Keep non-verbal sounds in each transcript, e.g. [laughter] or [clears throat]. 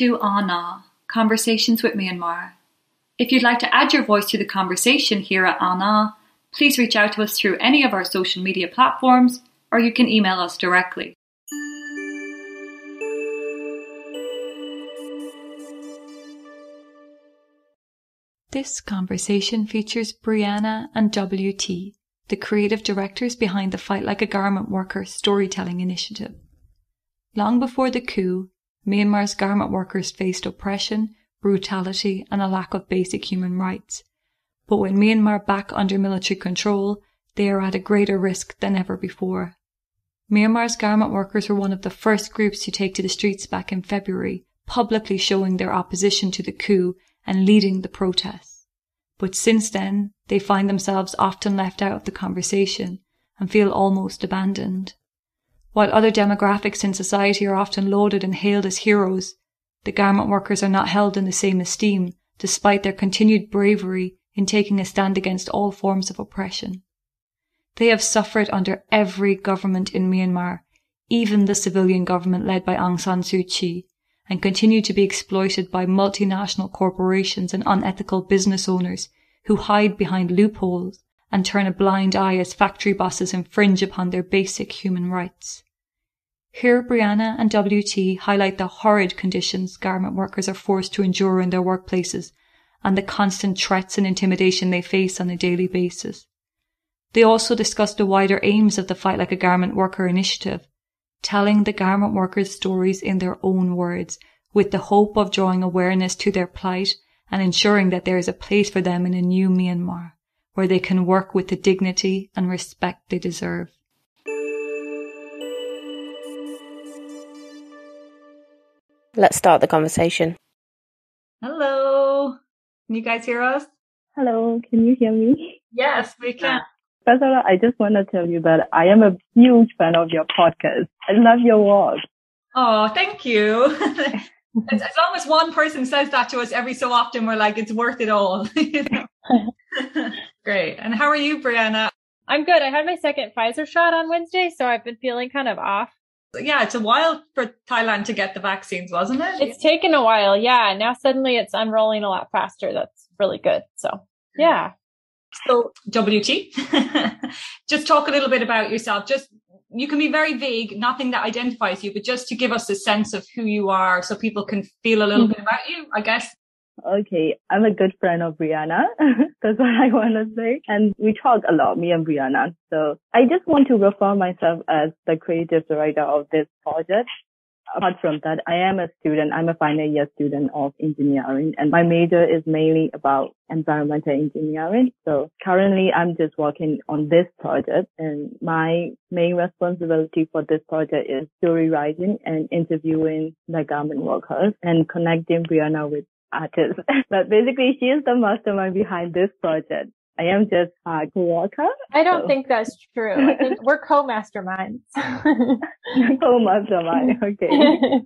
To Anna, Conversations with Myanmar. If you'd like to add your voice to the conversation here at Anna, please reach out to us through any of our social media platforms or you can email us directly. This conversation features Breanna and WT, the creative directors behind the Fight Like a Garment Worker storytelling initiative. Long before the coup, Myanmar's garment workers faced oppression, brutality, and a lack of basic human rights. But when Myanmar back under military control, they are at a greater risk than ever before. Myanmar's garment workers were one of the first groups to take to the streets back in February, publicly showing their opposition to the coup and leading the protests. But since then, they find themselves often left out of the conversation and feel almost abandoned. While other demographics in society are often lauded and hailed as heroes, the garment workers are not held in the same esteem despite their continued bravery in taking a stand against all forms of oppression. They have suffered under every government in Myanmar, even the civilian government led by Aung San Suu Kyi, and continue to be exploited by multinational corporations and unethical business owners who hide behind loopholes and turn a blind eye as factory bosses infringe upon their basic human rights. Here, Breanna and WT highlight the horrid conditions garment workers are forced to endure in their workplaces and the constant threats and intimidation they face on a daily basis. They also discuss the wider aims of the Fight Like a Garment Worker initiative telling the garment workers' stories in their own words, with the hope of drawing awareness to their plight and ensuring that there is a place for them in a new Myanmar, where they can work with the dignity and respect they deserve. Let's start the conversation. Hello. Can you guys hear us? Hello. Can you hear me? Yes, we can. First of all, I just want to tell you that I am a huge fan of your podcast. I love your work. Oh, thank you. [laughs] as, as long as one person says that to us every so often, we're like, it's worth it all. [laughs] [laughs] Great. And how are you, Breanna? I'm good. I had my second Pfizer shot on Wednesday, so I've been feeling kind of off. Yeah, it's a while for Thailand to get the vaccines, wasn't it? It's taken a while. Yeah. Now suddenly it's unrolling a lot faster. That's really good. So yeah. So, WT, [laughs] just talk a little bit about yourself. Just you can be very vague, nothing that identifies you, but just to give us a sense of who you are so people can feel a little mm-hmm. bit about you, I guess. Okay, I'm a good friend of Breanna. [laughs] That's what I want to say. And we talk a lot, me and Breanna. So I just want to refer myself as the creative director of this project apart from that, I am a student. I'm a final year student of engineering and my major is mainly about environmental engineering. So currently I'm just working on this project and my main responsibility for this project is story writing and interviewing the garment workers and connecting Breanna with artists. [laughs] but basically she is the mastermind behind this project. I am just uh, a co-worker. I don't so. think that's true. I think [laughs] we're co-masterminds. [laughs] co-mastermind. Okay.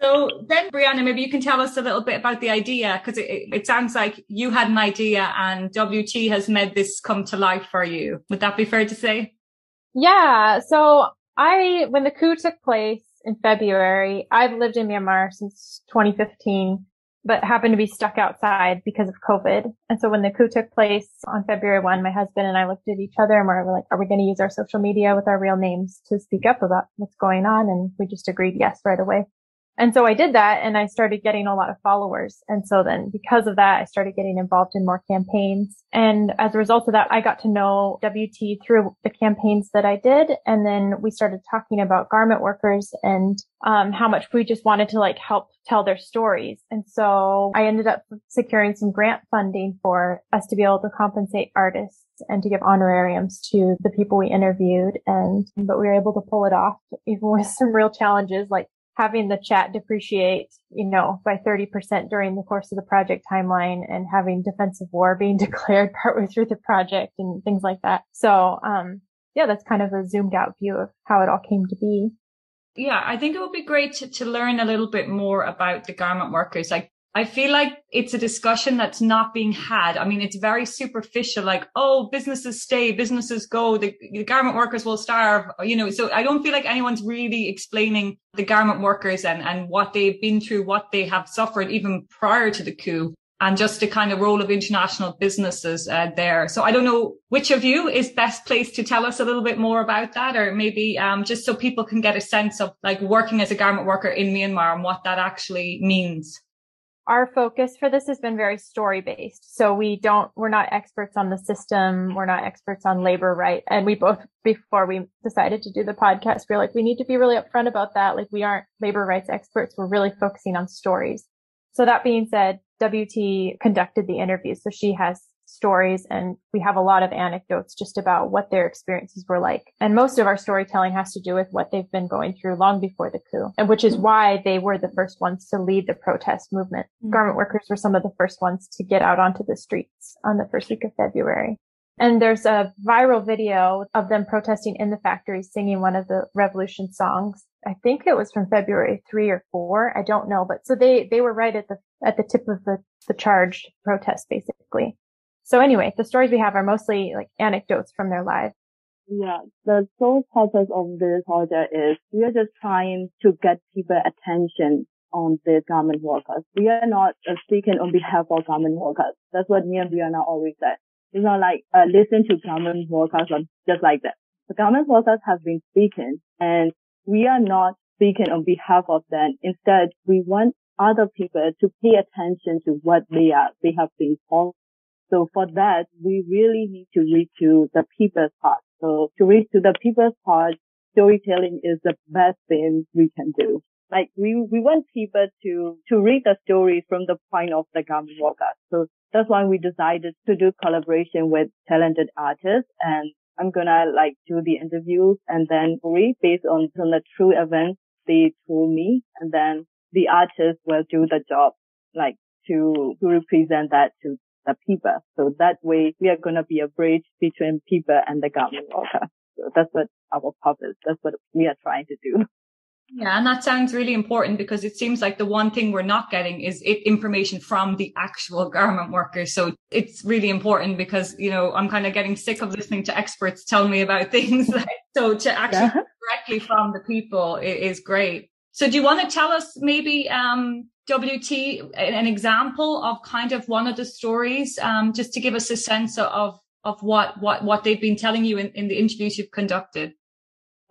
So then, Breanna, maybe you can tell us a little bit about the idea because it, it, sounds like you had an idea and WT has made this come to life for you. Would that be fair to say? Yeah. So I, when the coup took place in February, I've lived in Myanmar since 2015 but happened to be stuck outside because of COVID. And so when the coup took place on February 1, my husband and I looked at each other and we were like, are we going to use our social media with our real names to speak up about what's going on? And we just agreed yes right away. And so I did that and I started getting a lot of followers. And so then because of that, I started getting involved in more campaigns. And as a result of that, I got to know WT through the campaigns that I did. And then we started talking about garment workers and um, how much we just wanted to like help tell their stories. And so I ended up securing some grant funding for us to be able to compensate artists and to give honorariums to the people we interviewed. And, but we were able to pull it off even [laughs] with some real challenges like having the kyat depreciate, you know, by 30% during the course of the project timeline and having defensive war being [laughs] declared partway through the project and things like that. So, um, yeah, that's kind of a zoomed out view of how it all came to be. Yeah, I think it would be great to, to learn a little bit more about the garment workers. Like I feel like it's a discussion that's not being had. I mean, it's very superficial, like, oh, businesses stay, businesses go, the, the, garment workers will starve, you know. So I don't feel like anyone's really explaining the garment workers and, and what they've been through, what they have suffered even prior to the coup and just the kind of role of international businesses uh, there. So I don't know which of you is best placed to tell us a little bit more about that, or maybe um, just so people can get a sense of like working as a garment worker in Myanmar and what that actually means. Our focus for this has been very story based. So we don't, we're not experts on the system. We're not experts on labor right. And we both, before we decided to do the podcast, we are like, we need to be really upfront about that. Like we aren't labor rights experts. We're really focusing on stories. So that being said, WT conducted the interview. So she has stories and we have a lot of anecdotes just about what their experiences were like. And most of our storytelling has to do with what they've been going through long before the coup, and which is why they were the first ones to lead the protest movement. Mm-hmm. Garment workers were some of the first ones to get out onto the streets on the first week of February. And there's a viral video of them protesting in the factory singing one of the revolution songs. I think it was from February three or four. I don't know, but so they, they were right at the, at the tip of the, the charged protest, basically. So anyway, the stories we have are mostly like anecdotes from their lives. Yeah, the sole purpose of this project is we are just trying to get people attention on the garment workers. We are not uh, speaking on behalf of garment workers. That's what me and Breanna always said. It's not like uh, listen to garment workers or just like that. The garment workers have been speaking and we are not speaking on behalf of them. Instead, we want other people to pay attention to what they are, they have been told. So for that, we really need to reach to the people's heart. So to reach to the people's heart, storytelling is the best thing we can do. Like we, we want people to, to read the story from the point of the garment workers. So that's why we decided to do collaboration with talented artists and I'm gonna like do the interviews and then read based on, on the true events they told me and then the artist will do the job like to, to represent that to the people. So that way we are gonna be a bridge between people and the garment worker. So that's what our purpose. That's what we are trying to do. [laughs] Yeah, and that sounds really important because it seems like the one thing we're not getting is it, information from the actual [laughs] garment workers. So it's really important because, you know, I'm kind of getting sick of listening to experts tell me about [laughs] things. Like, so to actually yeah. directly from the people is great. So do you want to tell us maybe, um, WT, an example of kind of one of the stories, um, just to give us a sense of, of what, what, what they've been telling you in, in the interviews you've conducted?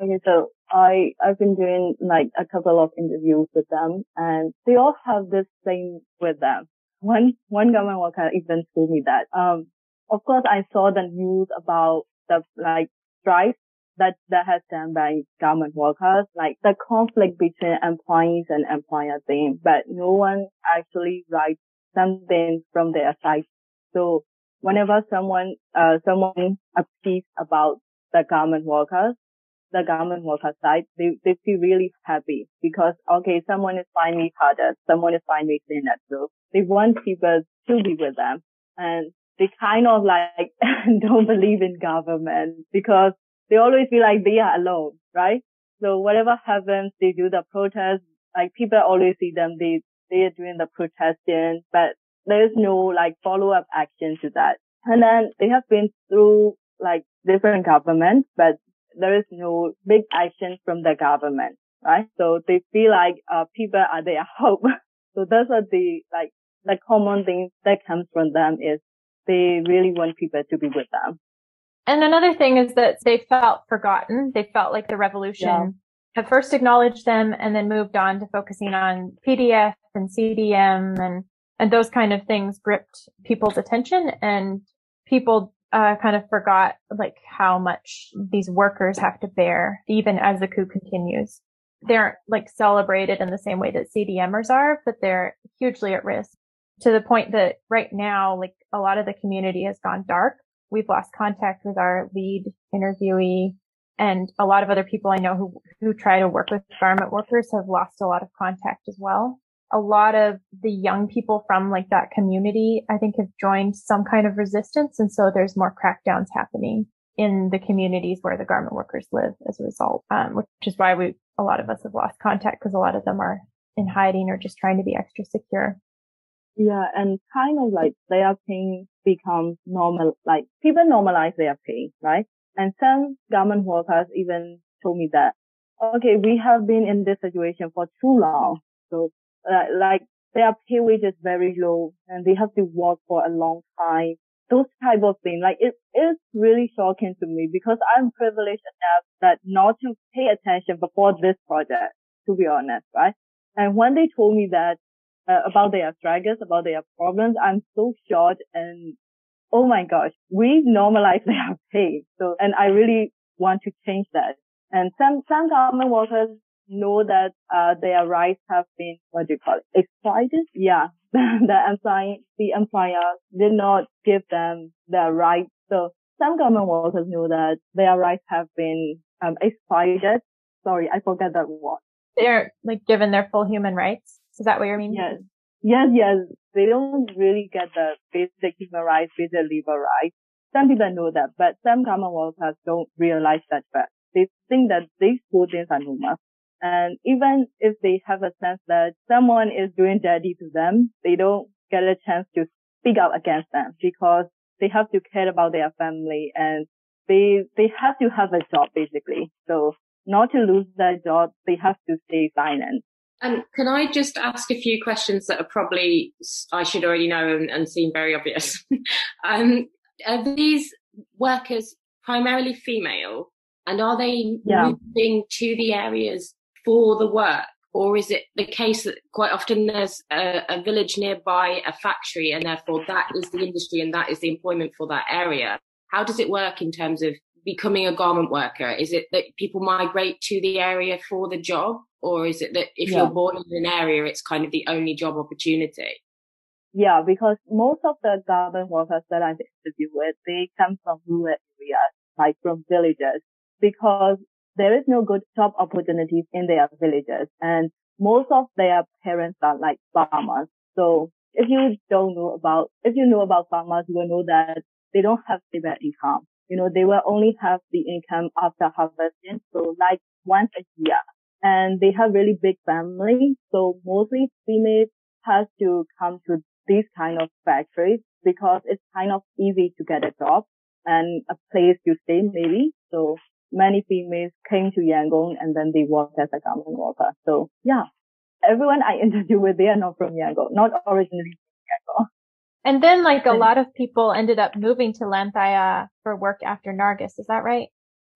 Okay, so I, I've been doing like a couple of interviews with them and they all have this thing with them. One, one garment worker even told me that, um, of course I saw the news about the like strikes that, that has done by garment workers, like the conflict between employees and employer thing, but no one actually writes something from their side. So whenever someone, uh, someone speaks about the garment workers, the garment worker side, they, they feel really happy because, okay, someone is finally harder, someone is finally cleaner. So they want people to be with them and they kind of like [laughs] don't believe in government because they always feel like they are alone, right? So whatever happens, they do the protest. Like people always see them, they, they are doing the protesting, but there's no like follow up action to that. And then they have been through like different governments, but there is no big action from the government, right? So they feel like uh, people are their [laughs] hope. so that's what the like the common thing that comes from them is they really want people to be with them. And another thing is that they felt forgotten. They felt like the revolution yeah. had first acknowledged them and then moved on to focusing on PDF and CDM and and those kind of things gripped people's attention and people uh, kind of forgot like how much these workers have to bear even as the coup continues. They aren't like celebrated in the same way that CDMers are, but they're hugely at risk to the point that right now, like a lot of the community has gone dark. We've lost contact with our lead interviewee and a lot of other people I know who, who try to work with garment workers have lost a lot of contact as well a lot of the young people from like that community, I think have joined some kind of resistance. And so there's more crackdowns happening in the communities where the garment workers live as a result, um, which is why we, a lot of us have lost contact because a lot of them are in hiding or just trying to be extra secure. Yeah, and kind of like they are pain becomes normal, like people normalize their pay, right? And some garment workers even told me that, okay, we have been in this situation for too long. So uh, like their pay wage is very low and they have to work for a long time. Those type of things, like it is really shocking to me because I'm privileged enough that not to pay attention before this project, to be honest, right? And when they told me that uh, about their struggles, about their problems, I'm so shocked and oh my gosh, we normalize [laughs] their pain. So, and I really want to change that. And some, some garment workers know that, uh, their rights have been, what do you call it, exploited? Yeah. [laughs] the employee, the employer did not give them their rights. So some garment workers know that their rights have been, um, exploited. Sorry, I forgot that word. They're like given their full human rights. Is that what you mean? Yes. Yes, yes. They don't really get the basic human rights, basic labor rights. Some people know that, but some common workers don't realize that fact. They think that these four things are normal. And even if they have a sense that someone is doing dirty to them, they don't get a chance to speak out against them because they have to care about their family and they, they have to have a job basically. So not to lose their job, they have to stay silent. And can I just ask a few questions that are probably I should already know and, and seem very obvious? [laughs] um, are these workers primarily female, and are they yeah. moving to the areas for the work, or is it the case that quite often there's a, a village nearby, a factory, and therefore that is the industry and that is the employment for that area? How does it work in terms of becoming a garment worker? Is it that people migrate to the area for the job? Or is it that if yeah. you're born in an area, it's kind of the only job opportunity? Yeah, because most of the garment workers that I've interviewed with, they come from rural areas, like from villages, because there is no good job opportunities in their villages. And most of their parents are like farmers. So if you don't know about, if you know about farmers, you will know that they don't have stable income. You know, they will only have the income after harvesting. So like once a year and they have really big families. So mostly females has to come to these kind of factories because it's kind of easy to get a job and a place to stay maybe. So many females came to Yangon and then they worked as a garment worker. So yeah, everyone I [laughs] interview with, they are not from Yangon, not originally from Yangon. And then like a lot of people ended up moving to Hlaing Tharyar for work after Nargis. Is that right?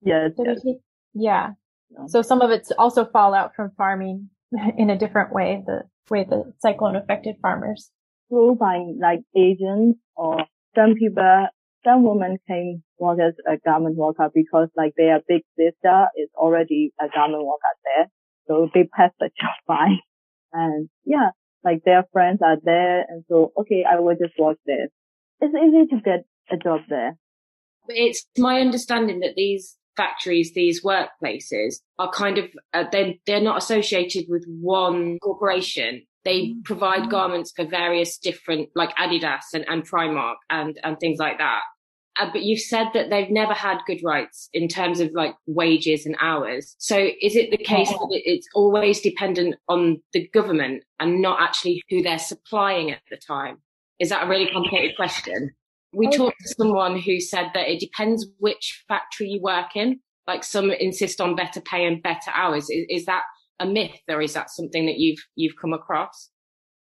Yes. yes. Yeah. So some of it's also fallout from farming [laughs] in a different way, the way the cyclone affected farmers. Through by like agents or some people, some women came work as a garment worker because like their big sister is already a garment worker there. So they passed the job by. And yeah, like their friends are there. And so, okay, I will just work there. It's easy to get a job there. It's my understanding that these factories, these workplaces are kind of, uh, they're, they're not associated with one corporation. They mm-hmm. provide garments for various different, like Adidas and, and Primark and, and things like that. Uh, but you've said that they've never had good rights in terms of like wages and hours. So is it the case that it's always dependent on the government and not actually who they're supplying at the time? Is that a really complicated question? we okay. talked to someone who said that it depends which factory you work in. Like some insist on better pay and better hours. Is, is that a myth or is that something that you've, you've come across?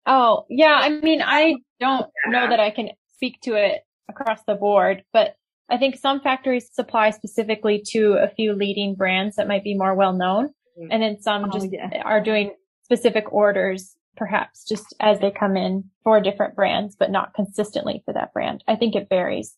Oh, yeah. I mean, I don't know that I can speak to it across the board, but I think some factories supply specifically to a few leading brands that might be more well known. Mm. And then some oh, just yeah. are doing specific orders perhaps just as they come in for different brands, but not consistently for that brand. I think it varies.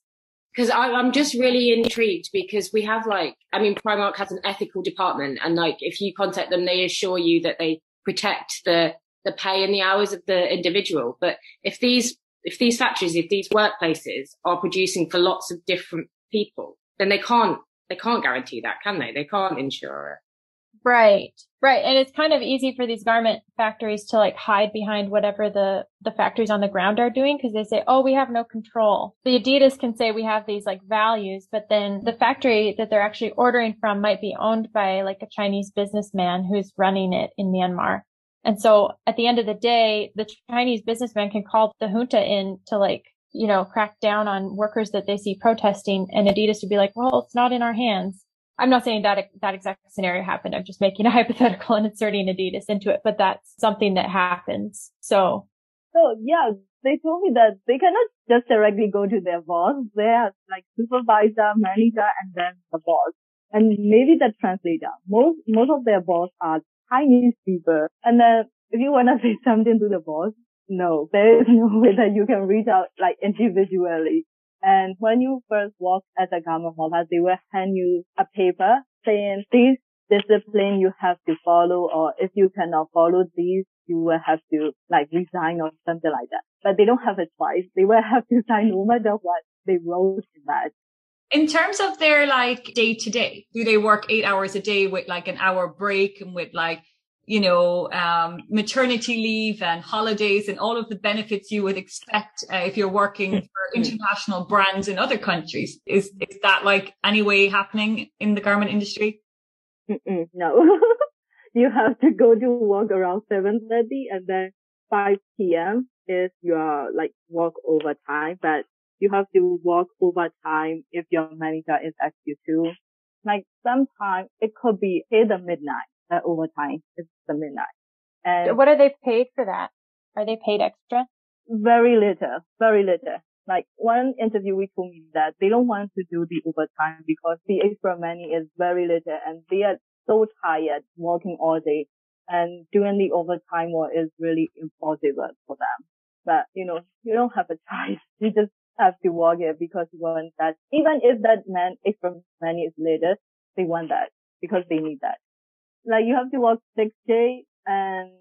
Because I'm just really intrigued because we have like, I mean, Primark has an ethical department and like if you contact them, they assure you that they protect the, the pay and the hours of the individual. But if these, if these factories, if these workplaces are producing for lots of different people, then they can't, they can't guarantee that, can they? They can't insure it. Right. Right. And it's kind of easy for these garment factories to like hide behind whatever the, the factories on the ground are doing because they say, Oh, we have no control. The Adidas can say we have these like values, but then the factory that they're actually ordering from might be owned by like a Chinese businessman who's running it in Myanmar. And so at the end of the day, the Chinese businessmen can call the junta in to like, you know, crack down on workers that they see protesting and Adidas would be like, well, it's not in our hands. I'm not saying that that exact scenario happened. I'm just making a [laughs] hypothetical and inserting Adidas into it, but that's something that happens. So. So yeah, they told me that they cannot just directly go to their boss. They have like supervisor, manager, and then the boss. And maybe the translator. Most, most of their boss are Chinese people. And then if you want to say [laughs] something to the boss, no, there is no [laughs] way that you can reach out like individually. And when you first walk at the garment hall, they will hand you a paper saying this discipline you have to follow, or if you cannot follow these, you will have to like resign or something like that. But they don't have a choice. They will have to sign no matter what they wrote in that. In terms of their like day to day, do they work eight hours a day with like an hour break and with like, you know, um, maternity leave and holidays and all of the benefits you would expect uh, if you're working for international brands in other countries? Is, is that like any way happening in the garment industry? Mm-mm, no. [laughs] you have to go to work around 7.30 and then 5 p.m. is your like work overtime, but you have to work overtime if your manager is asking you to. Like sometimes it could be till the midnight, uh, overtime. It's the midnight. And what are they paid for that? Are they paid extra? Very little, very little. Like one interviewee told me that they don't want to do the overtime because the extra money is very little and they are so tired working all day and doing the overtime work is really impossible for them. But you know, you don't have a [laughs] choice. You just have to it because you want that. Even if that man extra money is later, they want that because they need that. Like you have to work six days and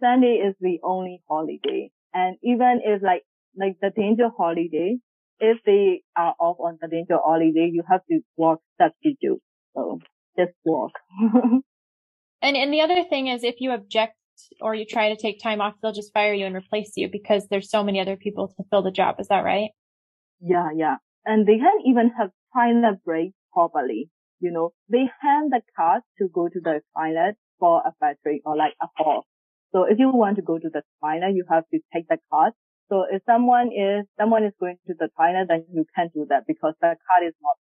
Sunday is the only holiday. And even if like, like the danger holiday, if they are off on the danger holiday, you have to work substitute. So just work. [laughs] and, and the other thing is if you object or you try to take time off, they'll just fire you and replace you because there's so many other people to fill the job. Is that right? Yeah, yeah. And they can't even have toilet break properly. You know, they hand the card to go to the toilet for a factory or like a hall. So if you want to go to the toilet, you have to take the card. So if someone is, someone is going to the toilet, then you can't do that because the card is not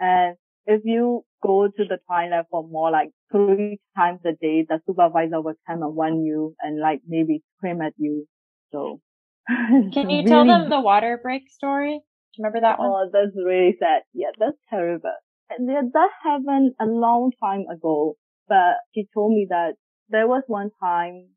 there. And if you go to the toilet for more like three times a day, the supervisor will come and warn you and like maybe scream at you. So [laughs] Can you really... tell them the water break story? Do you remember that one? Oh, that's really sad. Yeah, that's terrible. That happened a long time ago, but she told me that there was one time.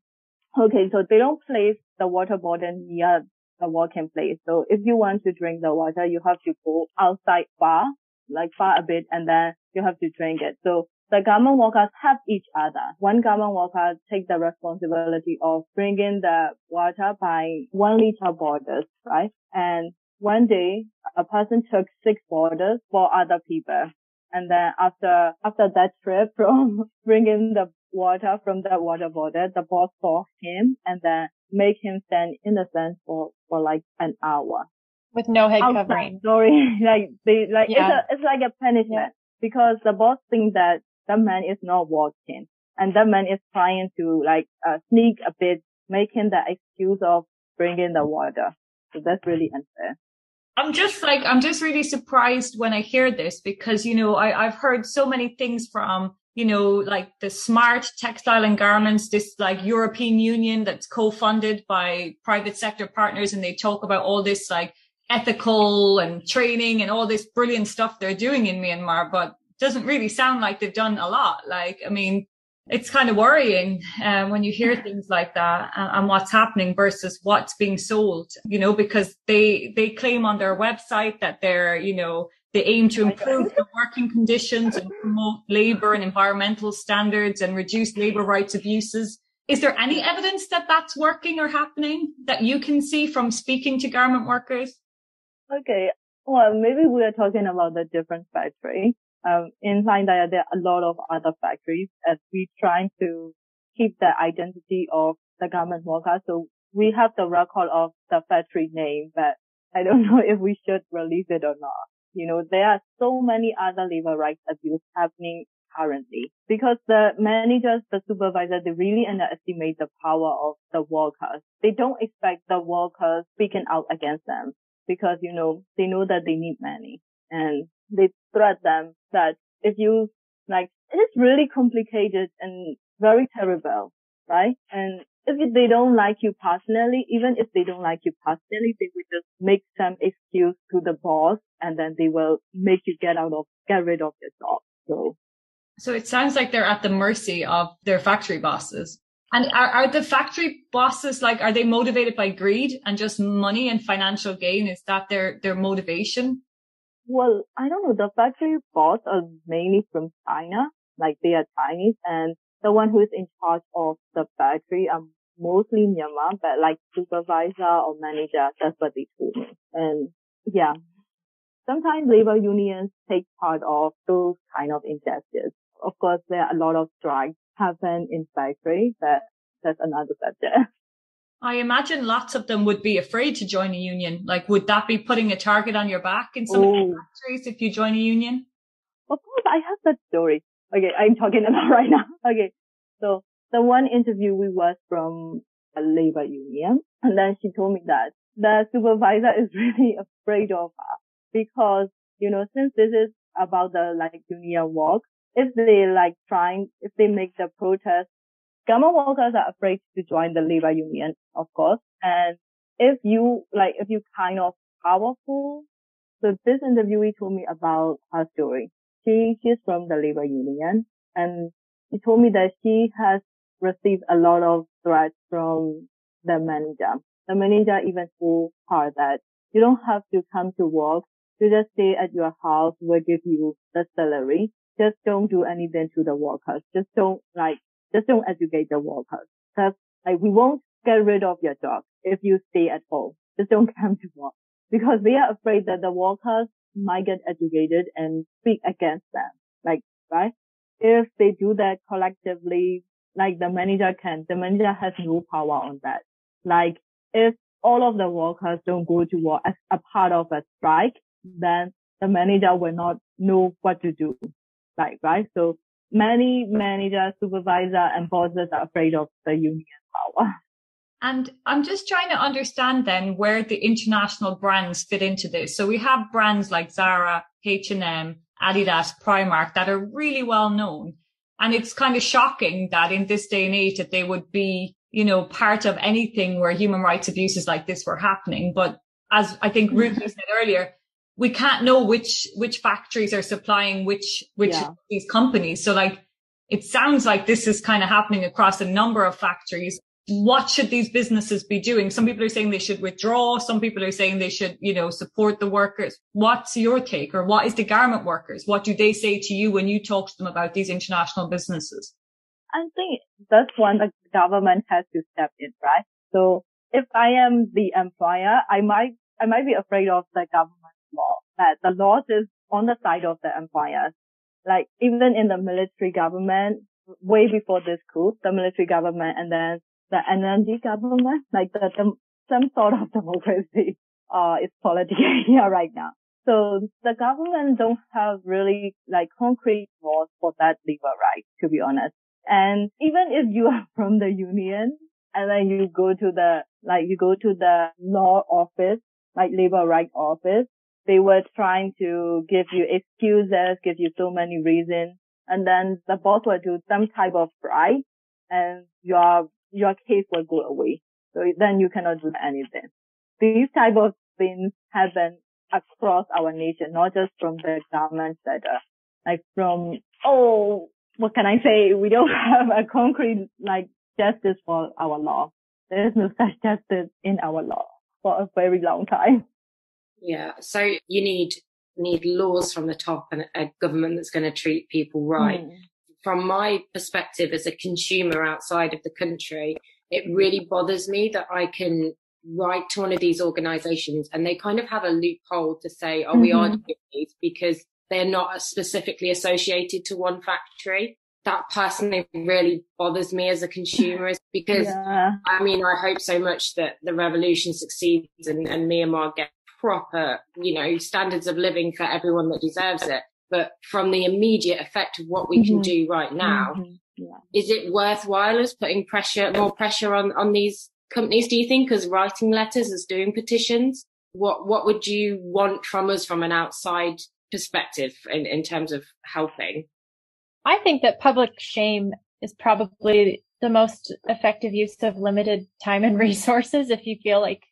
Okay, so they don't place the water bottle near the working place. So if you want to drink the water, you have to go outside far, like far a bit, and then you have to drink it. So the garment workers help each other. One garment worker take the responsibility of bringing the water by one liter bottles, right? And one day a person took six bottles for other people. And then after, after that trip [laughs] from bringing the water from that water bottle, the boss saw him and then make him stand in the sun for, for like an hour. With no head Outside covering. Sorry. [laughs] like they, like, yeah. it's a, it's like a punishment yeah. because the boss thinks that that man is not walking and that man is trying to like uh, sneak a bit, making the excuse of bringing the water. So that's really unfair. I'm just like, I'm just really surprised when I hear this because, you know, I, I've heard so many things from, you know, like the smart textile and garments, this like European Union that's co-funded by private sector partners. And they talk about all this like ethical and training and all this brilliant stuff they're doing in Myanmar. But doesn't really sound like they've done a lot. Like, I mean, it's kind of worrying um, when you hear things like that and, and, what's happening versus what's being sold, you know, because they, they claim on their website that they're, you know, they aim to improve the working conditions and promote labor and environmental standards and reduce labor rights abuses. Is there any evidence that that's working or happening that you can see from speaking to garment workers? Okay. Well, maybe we are talking about the different factory um, in Thailand, there are a lot of other factories as we trying to keep the identity of the garment worker. So we have the record of the factory name, but I don't [laughs] know if we should release it or not. You know, there are so many other labor rights abuse happening currently because the managers, the supervisors, they really underestimate the power of the workers. They don't expect the workers speaking out against them because, you know, they know that they need money and they threat them that if you like, it's really complicated and very terrible, right? And if they don't like you personally, even if they don't like you personally, they will just make some excuse to the boss and then they will make you get out of, get rid of your job. So. So it sounds like they're at the mercy of their factory bosses. And are, are the factory bosses like, are they motivated by greed and just money and financial gain? Is that their, their motivation? Well, I don't know. The factory boss are mainly from China, like they are Chinese and the one who is in charge of the factory are mostly Myanmar, but like supervisor or manager, that's what they told me. And yeah, sometimes labor unions take part of those kind of injustices. Of course, there are a lot of strikes happen in factory, but that's another subject. [laughs] I imagine lots of them would be afraid to join a union. Like, would that be putting a target on your back in some oh. factories if you join a union? Of course, I have that story. Okay, I'm talking [laughs] about right now. Okay, so the one interview we was from a labor union, and then she told me that the supervisor is [laughs] really afraid of her because, you know, since this is about the like union work, if they like trying, if they make the protest, garment workers are afraid to join the labor union, of course. And if you like, if you kind of powerful, so this interviewee told me about her story. She, she's from the labor union and she told me that she has received a lot of threats from the manager. The manager even told her that you don't have to come to work you just stay at your house. We'll give you the salary. Just don't do anything to the workers. Just don't like, just don't educate the workers. Cause like we won't get rid of your job if you stay at home. Just don't [laughs] come to work because they are afraid that the workers might get educated and speak against them. Like, right? If they do that collectively, like the manager can, the manager has no power on that. Like if all of the workers don't go to work as a part of a strike, then the manager will not know what to do. Like, right? So many managers, supervisor and bosses are afraid of the union power. And I'm just trying to understand then where the international brands fit into this. So we have brands like Zara, H&M, Adidas, Primark that are really well known. And it's kind of shocking that in this day and age that they would be, you know, part of anything where human rights abuses like this were happening. But as I think Ruth [laughs] said earlier, we can't know which which factories are supplying which which yeah. these companies. So like it sounds like this is kind of happening across a number of factories. What should these businesses be doing? Some people are saying they should withdraw. Some people are saying they should, you know, support the workers. What's your take or what is the garment workers? What do they say to you when you talk to them about these international businesses? I think that's when the government has to step in, right? So if I am the employer, I might, I might be afraid of the government law, that the laws is on the side of the employers. Like even in the military government, way before this coup, the military government and then the NMG government, like the, the some sort of [laughs] democracy, uh, is politicking here [laughs] right now. So the government don't have really like concrete laws for that labor right, to be honest. And even if you [laughs] are from the union and then you go to the, like you go to the law office, like labor right office, they were trying to give you excuses, give you so many reasons, and then the boss will do some type of bribe, and your your case will go away. So then you cannot do anything. These type of things happen across our nation, not just from the government sector, uh, like from oh, what can I say? We don't [laughs] have a concrete like justice for our law. There is no such justice in our law for a very long time. Yeah. So you need need laws from the top and a government that's going to treat people right. Mm. From my perspective as a consumer outside of the country, it really bothers me that I can write to one of these organizations and they kind of have a loophole to say, oh, mm-hmm. we are mm-hmm. doing these because they're not specifically associated to one factory. That personally really bothers me as a consumer [laughs] because yeah. I mean, I hope so much that the revolution succeeds and, and Myanmar gets proper, you know, standards of living for everyone that deserves it. but from the immediate effect of what we mm-hmm. can do right now, mm-hmm. yeah. is it worthwhile as putting pressure, more pressure on, on these companies, do you think, as writing letters, as doing petitions? What, what would you want from us from an outside perspective in, in terms of helping? I think that public shame is probably the most effective use of limited time and [laughs] resources if you feel like,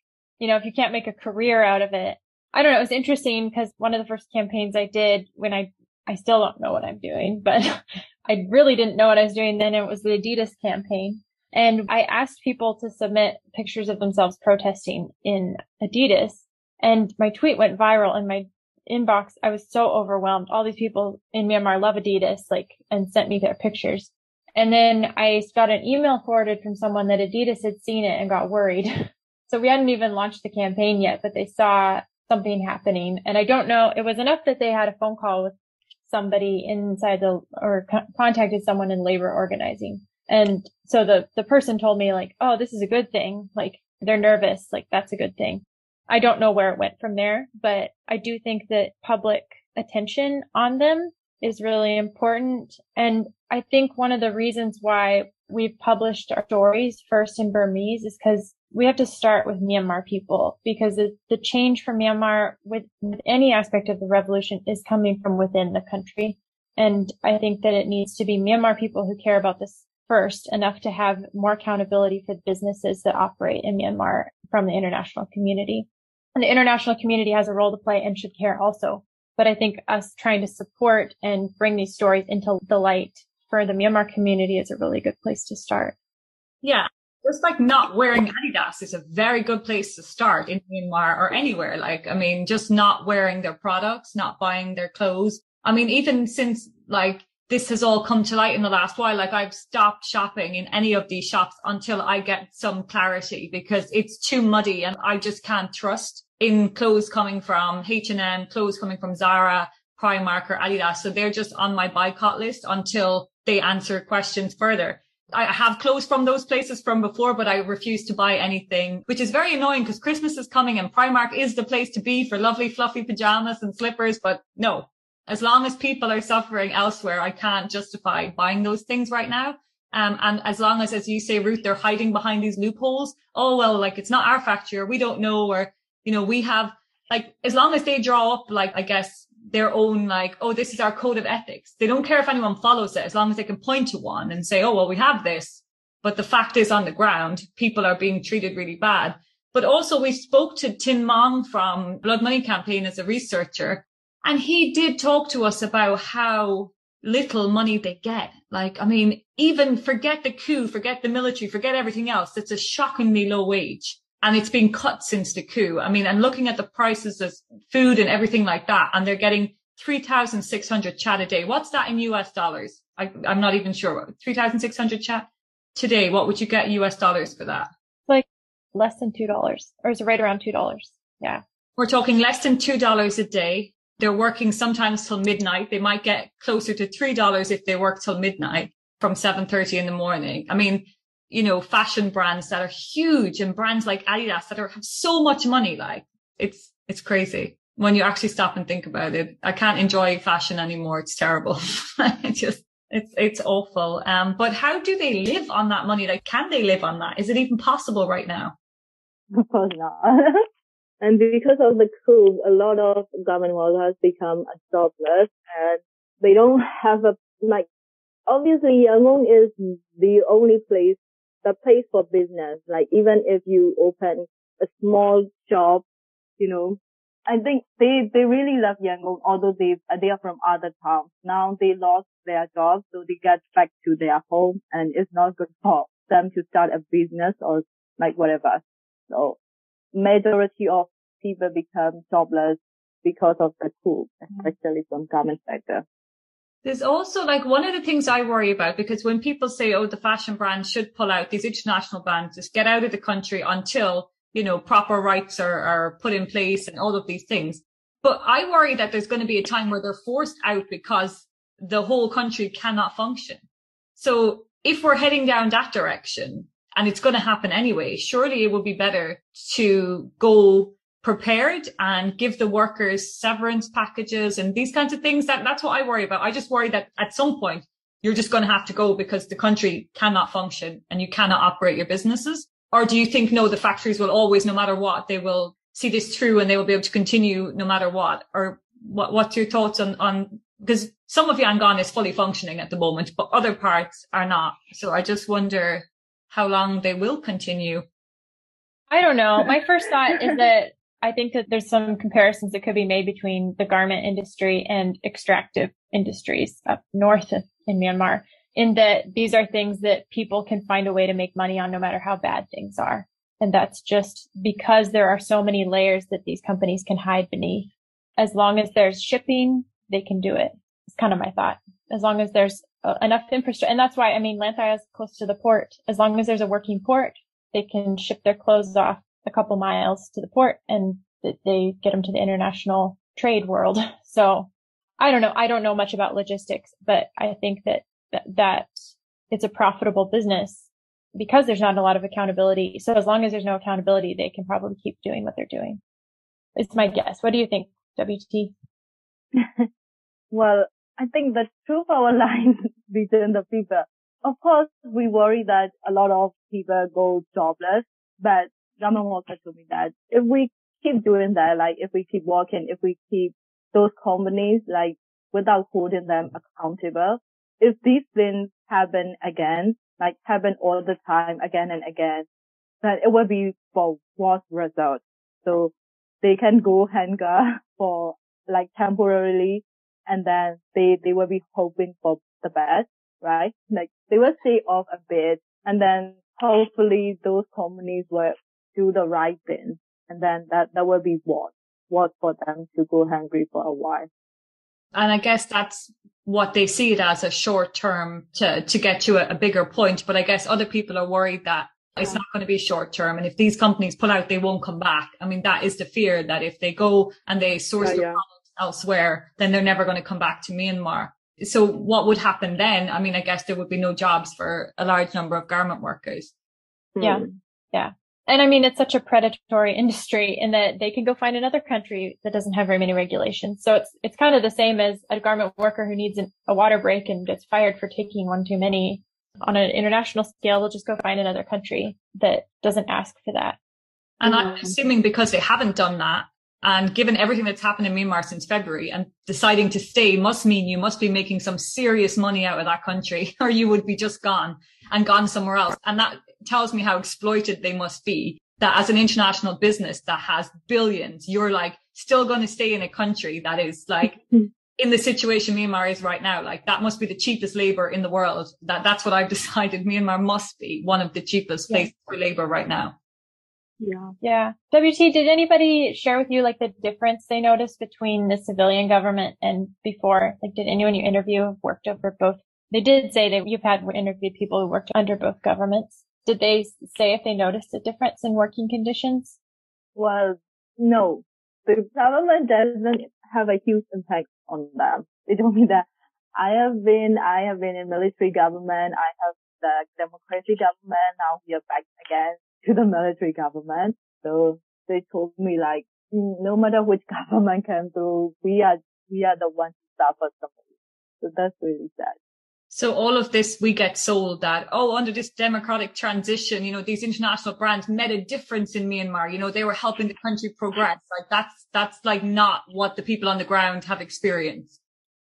you know, if you can't make a career out of it. I don't know. It was interesting because one of the first campaigns I did when I, I still don't know what I'm doing, [laughs] but I really didn't know what I was doing then. It was the Adidas campaign. And I asked people to submit pictures of themselves protesting in Adidas. And my tweet went viral and my inbox. I was so overwhelmed. All these people in Myanmar love Adidas, like, and sent me their pictures. And then I got an email forwarded from someone that Adidas had seen it and got worried. [laughs] so we hadn't even launched the campaign yet, but they saw something happening. And I don't know, it was enough that they had a phone call with somebody inside the, or co- contacted someone in labor organizing. And so the, the person told me like, oh, this is a good thing. Like they're nervous. Like that's a good thing. I don't know where it went from there, but I do think that public attention on them is really important. And I think one of the reasons why we've published our stories first in Burmese is because we have to start with Myanmar people because the, change for Myanmar with, with any aspect of the revolution is coming from within the country. And I think that it needs to be Myanmar people who care about this first enough to have more accountability for the businesses that operate in Myanmar from the international community. And the international community has a role to play and should care also. But I think us trying to support and bring these stories into the light for the Myanmar community is a really good place to start. Yeah. Just like not wearing Adidas is a very good place to start in Myanmar or anywhere. Like, I mean, just not wearing their products, not buying their clothes. I mean, even since like this has all come to light in the last while. Like I've stopped shopping in any of these shops until I get some clarity because it's too muddy and I just can't trust in clothes coming from H&M, clothes coming from Zara, Primark or Adidas. So they're just on my boycott list until they answer questions further. I have clothes from those places from before, but I refuse to buy anything, which is very annoying because Christmas is coming and Primark is the place to be for lovely fluffy pajamas and slippers. But no, as long as people are suffering elsewhere, I can't justify buying those things right now. Um, and as long as, as you say, Ruth, they're hiding behind these loopholes. Oh, well, like it's not our factory or we don't know, or, you know, we have like, as long as they draw up, like, I guess their own, like, oh, this is our code of ethics. They don't care if anyone follows it as long as they can point to one and say, oh, well, we have this. But the fact is on the ground, people are being treated really bad. But also we spoke to Tin Maung from Blood Money Campaign as a researcher and he did talk to us about how little money they get. Like, I mean, even forget the coup, forget the military, forget everything else. It's a shockingly low wage and it's been cut since the coup. I mean, and looking at the prices of food and everything like that, and they're getting 3,600 kyat a day. What's that in US dollars? I, am not even sure. 3,600 kyat today. What would you get US dollars for that? Like less than $2 or is it right around $2? Yeah. We're talking less than $2 a day they're working sometimes till midnight. They might get closer to $3 if they work till midnight from 7.30 in the morning. I mean, you know, fashion brands that are huge and brands like Adidas that are, have so much money. Like it's, it's crazy when you actually stop and think about it. I can't enjoy fashion anymore. It's terrible. [laughs] it just, it's, it's awful. Um, but how do they live on that money? Like, can they live on that? Is it even possible right now? [laughs] Of course not. [laughs] And because of the coup, a lot of garment workers become jobless and they don't have a, like, obviously Yangon is the only place, the place for business. Like even if you open a small shop, you know, I think they, they really love Yangon, although they, they are from other towns. Now they lost their jobs, so they get back to their home and it's not good for them to start a business or like whatever. So majority of people become jobless because of the coup, mm-hmm. especially from government sector. There's also like one of the things I worry about because when people say, oh, the fashion brands should pull out these international brands, just get out of the country until, you know, proper rights are, are put in place and all of these things. But I worry that there's going to be a time where they're forced out because the whole country cannot function. So if we're heading down that direction and it's going to happen anyway, surely it would be better to go prepared and give the workers severance packages and these kinds of things. That that's what I worry about. I just worry that at some point you're just going to have to go because the country cannot function and you cannot operate your businesses. Or do you think no, the factories will always, no matter what, they will see this through and they will be able to continue no matter what? Or what, what's your thoughts on, on, because some of Yangon is fully functioning at the moment, but other parts are not. So I just wonder how long they will continue. I don't know. My first thought is that I think that there's some comparisons that could be made between the garment industry and extractive industries up north in Myanmar in that these are things that people can find a way to make money on no matter how bad things are. And that's just because there are so many layers that these companies can hide beneath. As long as there's shipping, they can do it. It's kind of my thought. As long as there's uh, enough infrastructure. And that's why, I mean, Hlaing Tharyar is close to the port. As long as there's a working port, they can ship their clothes off a couple miles to the port and they get them to the international trade world. [laughs] So I don't know. I don't know much about logistics, but I think that, that, that it's a profitable business because there's not a lot of accountability. So as long as there's no accountability, they can probably keep doing what they're doing. It's my guess. What do you think, WT? [laughs] well, I think the true power [laughs] line between the people. Of course, we worry that a lot of people go jobless, but Me that if we keep doing that, like if we keep working, if we keep those companies like without holding them accountable, if these things happen again, like happen all the time again and again, then it will be for worse results. So they can go hunger [laughs] for like temporarily and then they, they will be hoping for the best, right? Like they will stay off a bit and then hopefully those companies will do the right thing. And then that, that will be what, what for them to go hungry for a while. And I guess that's what they see it as a short term to, to get to a, a bigger point. But I guess other people are worried that it's not going to be short term. And if these companies pull out, they won't come back. I mean, that is the fear that if they go and they source yeah, the yeah. products elsewhere, then they're never going to come back to Myanmar. So what would happen then? I mean, I guess there would be no jobs for a large number of garment workers. Yeah. Hmm. Yeah. And I mean, it's such a predatory industry in that they can go find another country that doesn't have very many regulations. So it's, it's kind of the same as a garment worker who needs an, a water break and gets fired for taking one too many. On an international scale, they'll just go find another country that doesn't ask for that. And I'm mm-hmm. assuming because they haven't done that, and given everything that's happened in Myanmar since February and deciding to stay must mean you must be making some serious money out of that country [laughs] or you would be just gone and gone somewhere else. And that tells me how exploited they must be that as an international business that has billions, you're like still going to stay in a country that is like [laughs] hmm. in the situation Myanmar is right now. Like that must be the cheapest labor in the world. That that's what I've [laughs] decided. Myanmar must be one of the cheapest yeah. places for labor right now. Yeah. Yeah. WT, did anybody share with you like the difference they noticed between the civilian government and before? Like did anyone you interview have worked over both? They did say that you've had interviewed people who worked under both governments. Did they say if they noticed a difference in working conditions? Well, no. The government doesn't have a huge impact on them. They told me that I have been, I have been in military government. I have the democratic government. Now we are back again to the military government. So they told me like, mm, no matter which [laughs] government comes through, we are, we are the ones who suffer the most. So that's really sad. So all of this, we get sold that, oh, under this democratic transition, you know, these international brands made a difference in Myanmar. You know, they were helping the country progress. Like that's, that's like not what the people on the ground have experienced.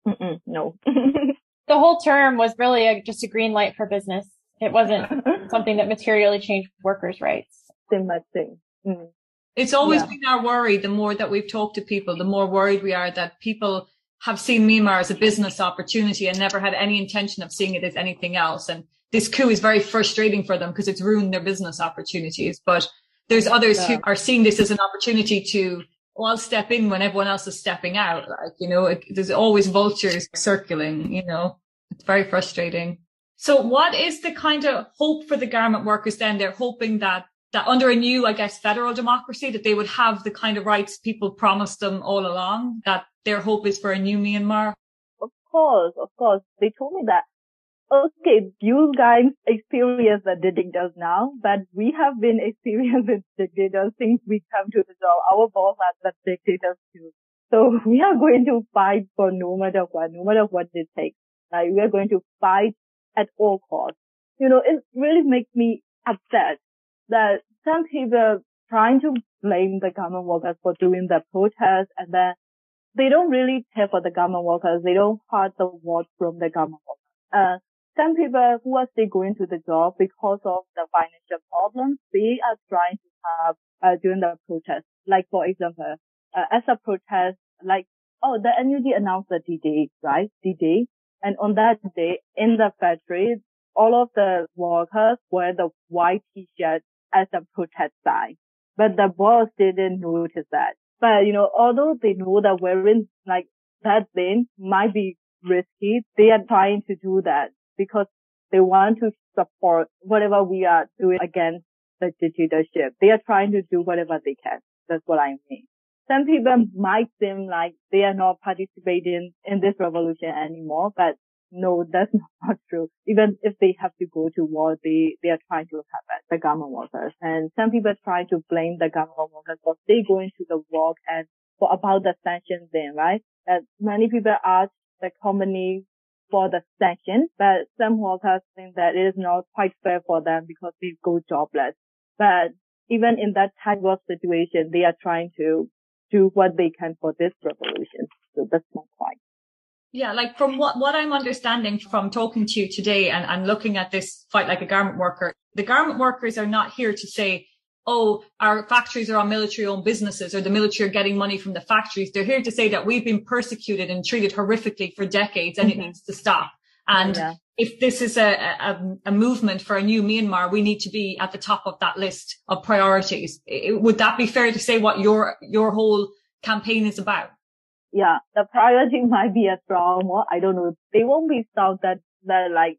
Mm-mm, no. [laughs] the whole term was really a, just a green light for business. It wasn't [laughs] something that materially changed workers' rights. Same thing. Mm. It's always yeah. been our worry. The more that we've talked to people, the more worried we are that people have seen Myanmar as a business opportunity and never had any intention of seeing it as anything else. And this coup is very frustrating for them because it's ruined their business opportunities. But there's others yeah. who are seeing this as an opportunity to, well, I'll step in when everyone else is stepping out. Like, you know, it, there's always vultures circling, you know, it's very frustrating. So what is the kind of hope for the garment workers then? They're hoping that that under a new, I guess, federal democracy, that they would have the kind of rights people promised them all along, that their hope is for a new Myanmar? Of course, of course. They told me that okay, you guys experience the dictators now, but we have been experiencing [laughs] dictators since we come to the job. Our boss are the dictators too. So [laughs] we are going to fight for no matter what, no matter what it takes. Like we are going to fight at all costs. You know, it really makes me upset that some people trying to blame the garment workers for doing the protest and then they don't really care for the garment workers. They don't heart the words from the garment workers. Uh, some people who are still going to the job because of the financial problems, they are trying to have uh, during the protest. Like for example, uh, as a protest, like oh, the NUG announced the D-Day, right? D-Day, and on that day in the factory, all of the workers wear the white T-shirt as a protest sign, but the boss didn't notice that. But you know, although they know that wearing like that thing might be risky, they are trying to do that because they want to support whatever we are doing against the dictatorship. They are trying to do whatever they can. That's what I mean. Some people might seem like they are not participating in this revolution anymore, but no, that's [laughs] not true. Even if they have to go to war, they, they are trying to help the garment workers. And some people try to blame the garment workers for they going to the war and for about the sanctions then, right? That many people ask the company for the sanctions, but some workers think that it is not quite fair for them because they go jobless. But even in that type of situation, they are trying to do what they can for this revolution. So that's my point. Yeah, like from what, what I'm understanding from talking to you today and, and looking at this fight like a garment worker, the garment workers are not here to say, oh, our factories are on military owned businesses or the military are getting money from the factories. They're here to say that we've been persecuted and treated horrifically for decades and mm-hmm. it needs to stop. And yeah. if this is a, a, a, movement for a new Myanmar, we need to be at the top of that list of priorities. It, would that be fair to say what your, your whole campaign is about? Yeah, the priority [laughs] might be a strong one. I don't know. They won't be stopped that, that like,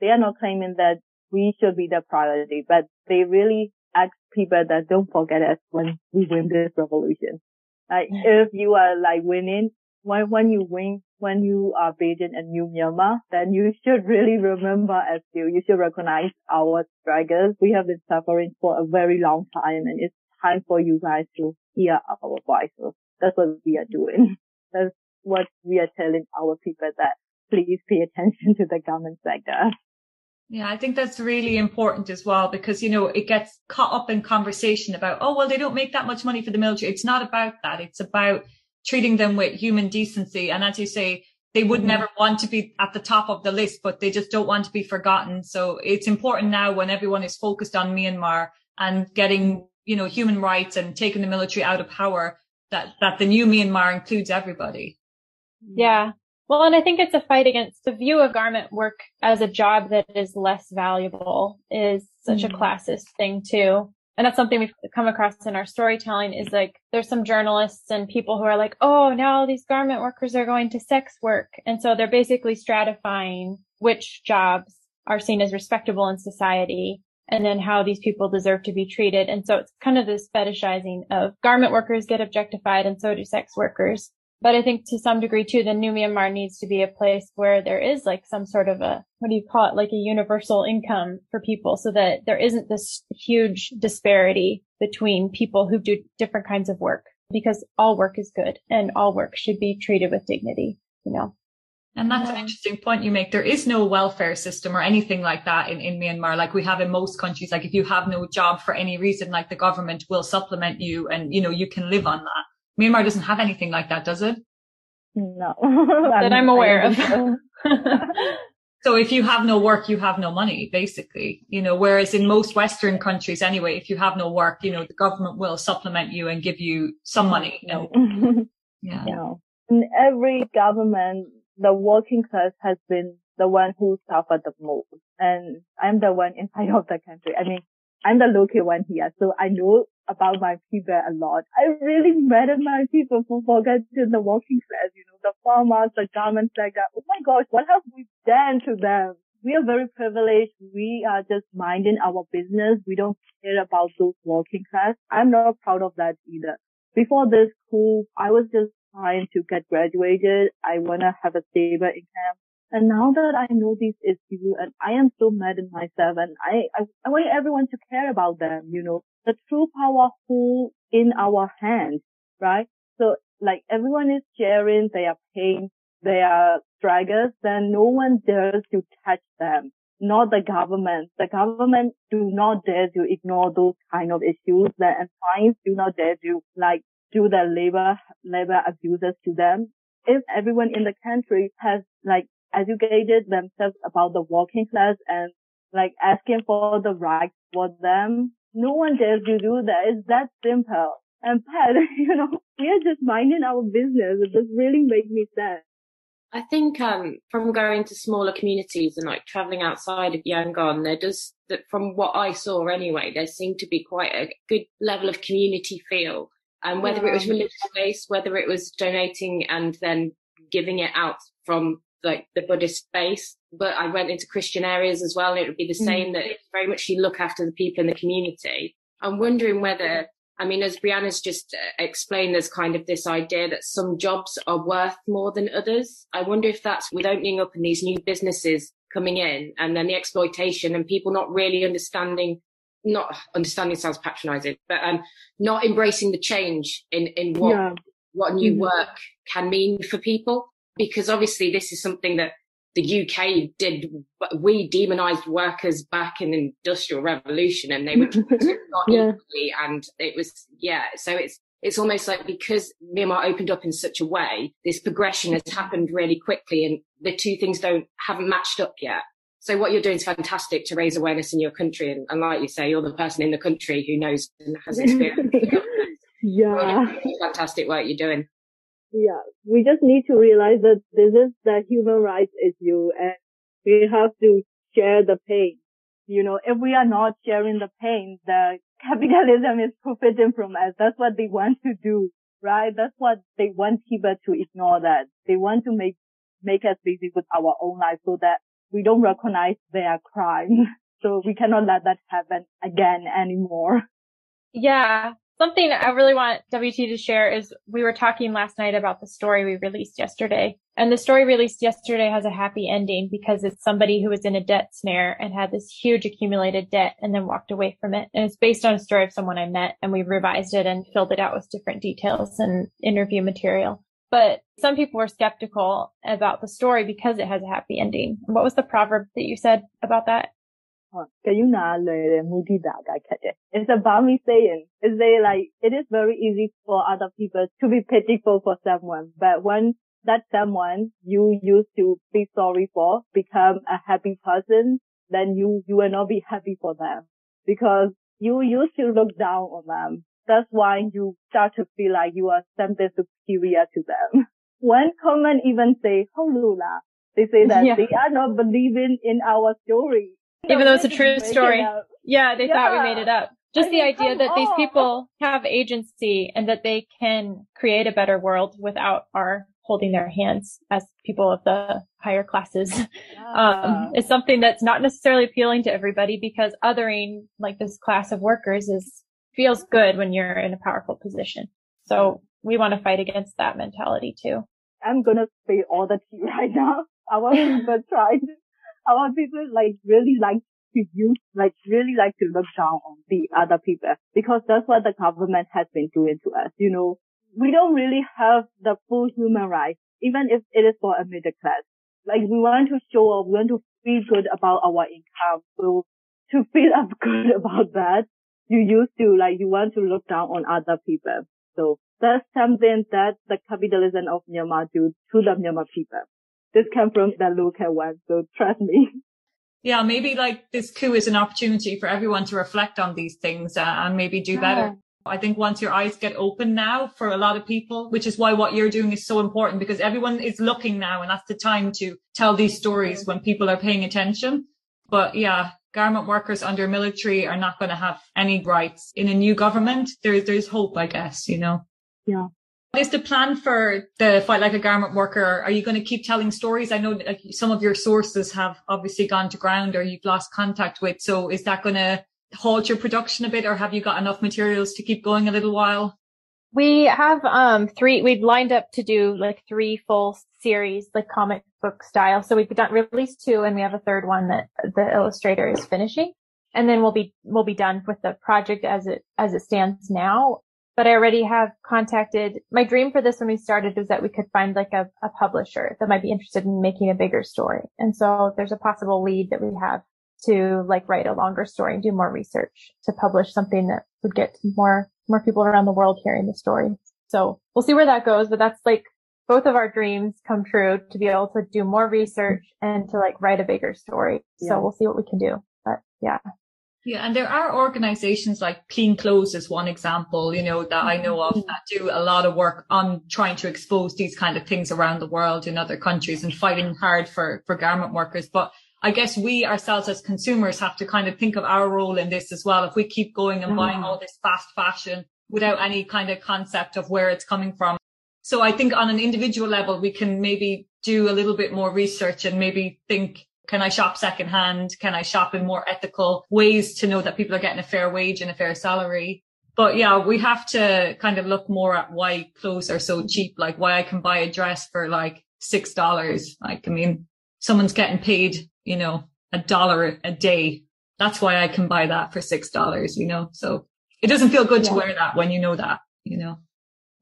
they are not claiming that we should be the priority, but they really ask people that don't forget us when we win this revolution. Like mm. if you are like winning, when, when you win, when you are based in a new Myanmar, then you should really remember us too. You should recognize our struggles. We have been suffering for a very long time and it's time for you guys to hear our voices. That's what we are doing. That's what we are telling our people that please pay attention to the garment sector. Yeah, I think that's really important as well because, you know, it gets caught up in conversation about, oh, well, they don't make that much money for the military. It's not about that. It's about treating them with human decency. And as you say, they would mm-hmm. never want to be at the top of the list, but they just don't want to be forgotten. So it's important now when everyone is focused on Myanmar and getting, you know, human rights and taking the military out of power that, that the new Myanmar includes everybody. Yeah. Well, and I think it's a fight against the view of garment work as a job that is less valuable is such mm-hmm. a classist thing too. And that's something we've come across in our storytelling is like, there's some journalists and people who are like, oh, now all these garment workers are going to sex work. And so they're basically stratifying which jobs are seen as respectable in society and then how these people deserve to be treated. And so it's kind of this fetishizing of garment workers get objectified and so do sex workers. But I think to some degree too, the new Myanmar needs to be a place where there is like some sort of a, what do you call it? Like a universal income for people so that there isn't this huge disparity between people who do different kinds of work because all work is good and all work should be treated with dignity, you know? And that's an interesting point you make. There is no welfare system or anything like that in, in Myanmar, like we have in most countries. Like if you have no job for any reason, like the government will supplement you and, you know, you can live on that. Myanmar doesn't have anything like that, does it? No. [laughs] that I'm aware of. [laughs] so if you have no work, you have no money, basically, you know, whereas in most Western countries anyway, if you have no work, you know, the government will supplement you and give you some money, you know. [laughs] yeah. You know, in every government, the working class has been the one who suffered the most. And I'm the one inside [laughs] of the country. I mean, I'm the local one here, so I know about my people a lot. I really met my people for forgetting the working class, you know, the farmers, the garments like that. Oh my gosh, what have we done to them? We are very privileged. We are just minding our business. We don't care about those working class. I'm not proud of that either. Before this school, I was just trying to get graduated. I want to have a stable income. And now that I know these issues and I am so mad at myself and I, I, I want everyone to care about them, you know, the true power who in our hands, right? So like everyone is sharing their pain, their struggles, then no one dares to touch them. Not the government. The government do not dare to ignore those kind of issues. The science do not dare to like do the labor, labor abuses to them. If everyone in the country has like educated themselves about the working class and like asking for the rights for them, no one dares to do that. It's that simple. And Pat, [laughs] you know, we are just minding our business. It just really makes me sad. I think um, from going to smaller communities and like traveling outside of Yangon, there does that from what I saw anyway, there seemed to be quite a good level of community feel. And whether yeah. it was religious based, whether it was donating and then giving it out from like the Buddhist base, but I went into Christian areas as well. And it would be the mm. same mm. that it's very much you look after the people in the community. I'm wondering whether I mean, as Breanna's just uh, explained, there's kind of this idea that some jobs are worth more than others. I wonder if that's with opening up and these new businesses coming in and then the exploitation and people not really understanding, not understanding sounds patronizing, but um, not embracing the change in, in what, yeah. what new mm-hmm. work can mean for people. Because obviously this is something that the UK did, we demonized workers back in the industrial revolution and they were [laughs] not yeah. equally. And it was, yeah. So it's, it's almost like because Myanmar opened up in such a way, this progression has happened really quickly and the two things don't, haven't matched up yet. So what you're doing is fantastic to raise awareness in your country. And, and like you say, you're the person in the country who knows and has experience. [laughs] yeah. Fantastic work you're doing. Yeah, we just need to realize that this is the human rights issue and we have to share the pain. You know, if we are not sharing the pain, the [laughs] capitalism is profiting from us. That's what they want to do, right? That's what they want people to ignore that. They want to make, make us busy with our own life so that we don't recognize their crime. [laughs] So we cannot let that happen again anymore. Yeah. Something I really want WT to share is we were talking last night about the story we released yesterday. And the story released yesterday has a happy ending because it's somebody who was in a debt snare and had this huge accumulated debt and then walked away from it. And it's based on a story of someone I met and we revised it and filled it out with different details and interview material. But some people were skeptical about the story because it has a happy ending. What was the proverb that you said about that? Uh, it's about me saying. It's very like, it is very easy for other people to be pitiful for someone, but when that someone you used to be sorry for become a happy person, then you, you will not be happy for them because you used to look down on them that's why you start to feel like you are something superior to them one comment even say Holula they say that yeah. they are not believing in our story even though it's a true story. Yeah, they yeah. thought we made it up. Just I mean, the idea that on. these people have agency and that they can create a better world without our holding their hands as people of the higher classes yeah. um, is something that's not necessarily appealing to everybody because othering like this class of workers is feels good when you're in a powerful position. So we want to fight against that mentality too. I'm gonna say all the tea [laughs] right now. I want to try our people like really like to use, like really like to look down on the other people because that's what the government has been doing to us. You know, we don't really have the full human rights, even if it is for a middle class. Like we want to show up, we want to feel good about our income. So to feel up [laughs] good about that, you used to like, you want to look down on other people. So that's something that the capitalism of Myanmar do to the Myanmar people this came from the local one. So trust me. [laughs] Yeah, maybe like this coup is an opportunity for everyone to reflect on these things uh, and maybe do better. I think once your eyes get open now for a lot of people, which is why what you're doing is so important because everyone is looking now and that's the time to tell these stories when people are paying attention. But yeah, garment workers under military are not going to have any rights in a new government. There's, there's hope, I guess, you know? Yeah. What is the plan for the fight like a garment worker? Are you going to keep telling stories? I know like, some of your sources have obviously gone to ground or you've lost contact with. So is that going to halt your production a bit or have you got enough materials to keep going a little while? We have um three we've lined up to do like three full series, like comic book style. So we've done released two and we have a third one that the illustrator is finishing. And then we'll be, we'll be done with the project as it, as it stands now. But I already have contacted, my dream for this when we started was that we could find like a, a publisher that might be interested in making a bigger story. And so there's a possible lead that we have to like write a longer story and do more research to publish something that would get more, more people around the world hearing the story. So we'll see where that goes, but that's like both of our dreams come true to be able to do more research and to like write a bigger story. Yeah. So we'll see what we can do. But yeah. Yeah, and there are organizations like Clean Clothes is one example, you know, that I know of mm-hmm. that do a lot of work on trying to expose these kind of things around the world in other countries and fighting hard for, for garment workers. But I guess we ourselves as consumers have to kind of think of our role in this as well. If we keep going and buying mm-hmm. all this fast fashion without any kind of concept of where it's coming from, so I think on an individual level, we can maybe do a little bit more research and maybe think, can I shop secondhand? Can I shop in more ethical ways to know that people are getting a fair wage and a fair salary? But yeah, we have to kind of look more at why clothes are so cheap, like why I can buy a dress for like six dollars. Like, I mean, someone's getting paid, you know, a dollar a day. That's why I can buy that for six dollars, you know? So it doesn't feel good yeah. to wear that when you know that, you know?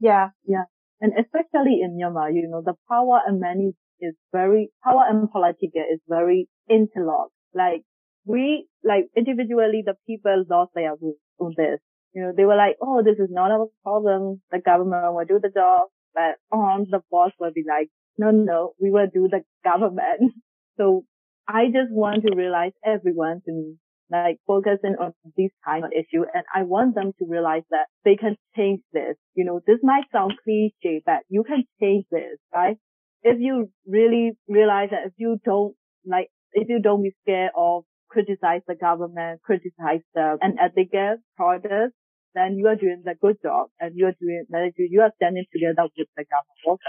Yeah. Yeah. And especially in Myanmar, you know, the power and money is very, power and politics is very interlocked. Like we, like individually, the people lost their roots on this. You know, they were like, oh, this is not our problem. The government will do the job. But on the boss will be like, no, no, we will do the government. [laughs] So I just want to realize everyone to like focusing on this kind of issue. And I want them to realize that they can change this. You know, this might sound cliche, but you can change this, right? If you really realize that if you don't like, if you don't be scared of criticize the government, criticize them, and at the unethical products, then you are doing the good job and you are doing you are standing together with the government.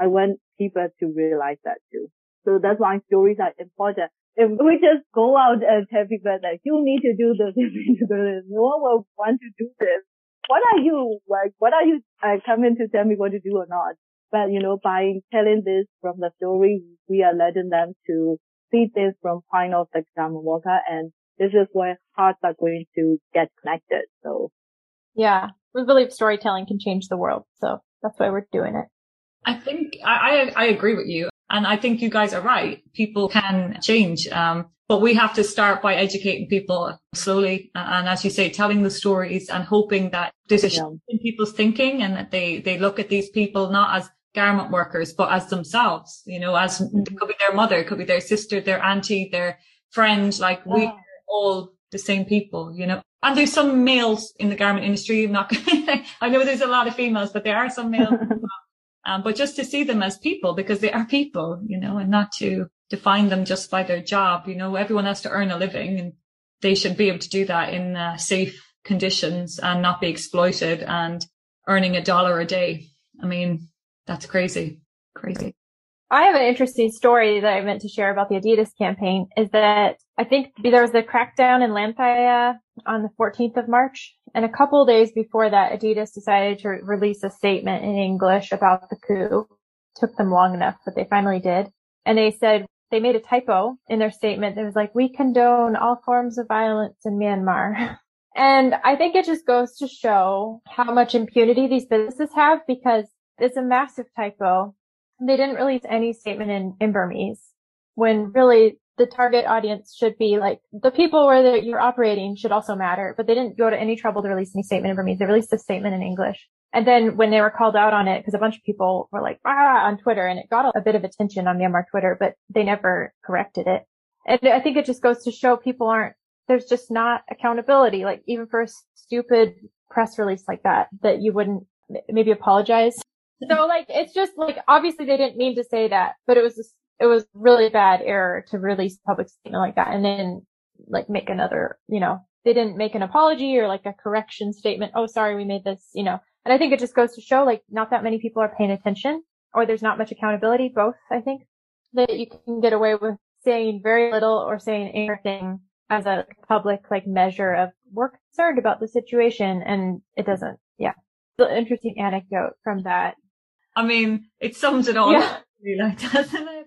I want people to realize that too. So that's why stories are important if we just go out and tell people that you need to do this, [laughs] you need to do this, no one will want to do this. What are you like? What are you uh, coming to tell me what to do or not? But you know, by telling this from the story, we are letting them to see this from point of the garment worker, and this is where hearts are going to get connected. So, yeah, we believe storytelling can change the world, so that's why we're doing it. I think I, I, I agree with you. And I think you guys are right. People can change. Um, but we have to start by educating people slowly. And as you say, telling the stories and hoping that this is yeah. in people's thinking and that they, they look at these people not as garment workers, but as themselves, you know, as mm-hmm. it could be their mother, it could be their sister, their auntie, their friend. Like we're all the same people, you know. And there's some males in the garment industry. I'm not, [laughs] I know there's a lot of females, but there are some males [laughs] Um, but just to see them as people because they are people, you know, and not to define them just by their job. You know, everyone has to earn a living and they should be able to do that in uh, safe conditions and not be exploited and earning a dollar a day. I mean, that's crazy, crazy. I have an interesting story that I meant to share about the Adidas campaign is that I think there was a crackdown in Hlaing Tharyar on the 14th of March. And a couple days before that, Adidas decided to release a statement in English about the coup. Took them long enough, but they finally did. And they said they made a typo in their statement It was like, we condone all forms of violence in Myanmar. [laughs] And I think it just goes to show how much impunity these businesses have because it's a massive typo they didn't release any statement in, in Burmese when really the target audience should be like the people where you're operating should also matter, but they didn't go to any trouble to release any statement in Burmese. They released a statement in English. And then when they were called out on it, because a bunch of people were like, ah, on Twitter and it got a, a bit of attention on Myanmar Twitter, but they never corrected it. And I think it just goes to show people aren't, there's just not accountability. Like even for a stupid press release like that, that you wouldn't maybe apologize so like, it's just like, obviously they didn't mean to say that, but it was, just, it was really bad error to release public statement like that and then like make another, you know, they didn't make an apology or like a correction statement. Oh, sorry, we made this, you know, and I think it just goes to show like not that many people are paying attention or there's not much accountability. Both, I think that you can get away with saying very little or saying anything as a public like measure of we're concerned about the situation and it doesn't. Yeah. The interesting anecdote from that I mean, it sums it all yeah. up, really, like, [laughs] doesn't it?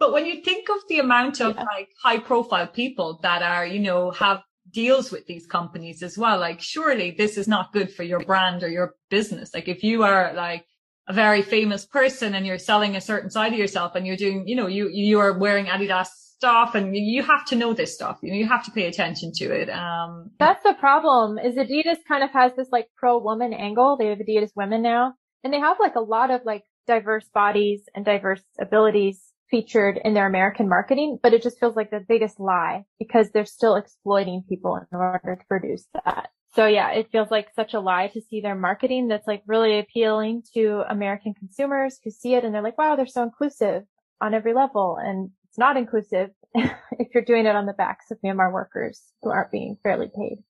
But when you think of the amount of yeah. like high profile people that are, you know, have deals with these companies as well, like surely this is not good for your brand or your business. Like if you are like a very famous person and you're selling a certain side of yourself and you're doing, you know, you, you are wearing Adidas stuff and you have to know this stuff. You know, you have to pay attention to it. Um, that's the problem is Adidas kind of has this like pro woman angle. They have Adidas women now and they have like a lot of like diverse bodies and diverse abilities featured in their American marketing, but it just feels like the biggest lie because they're still exploiting people in order to produce that. So yeah, it feels like such a lie to see their marketing that's like really appealing to American consumers who see it and they're like, wow, they're so inclusive on every level. And it's not inclusive [laughs] if you're doing it on the backs of Myanmar workers who aren't being fairly paid.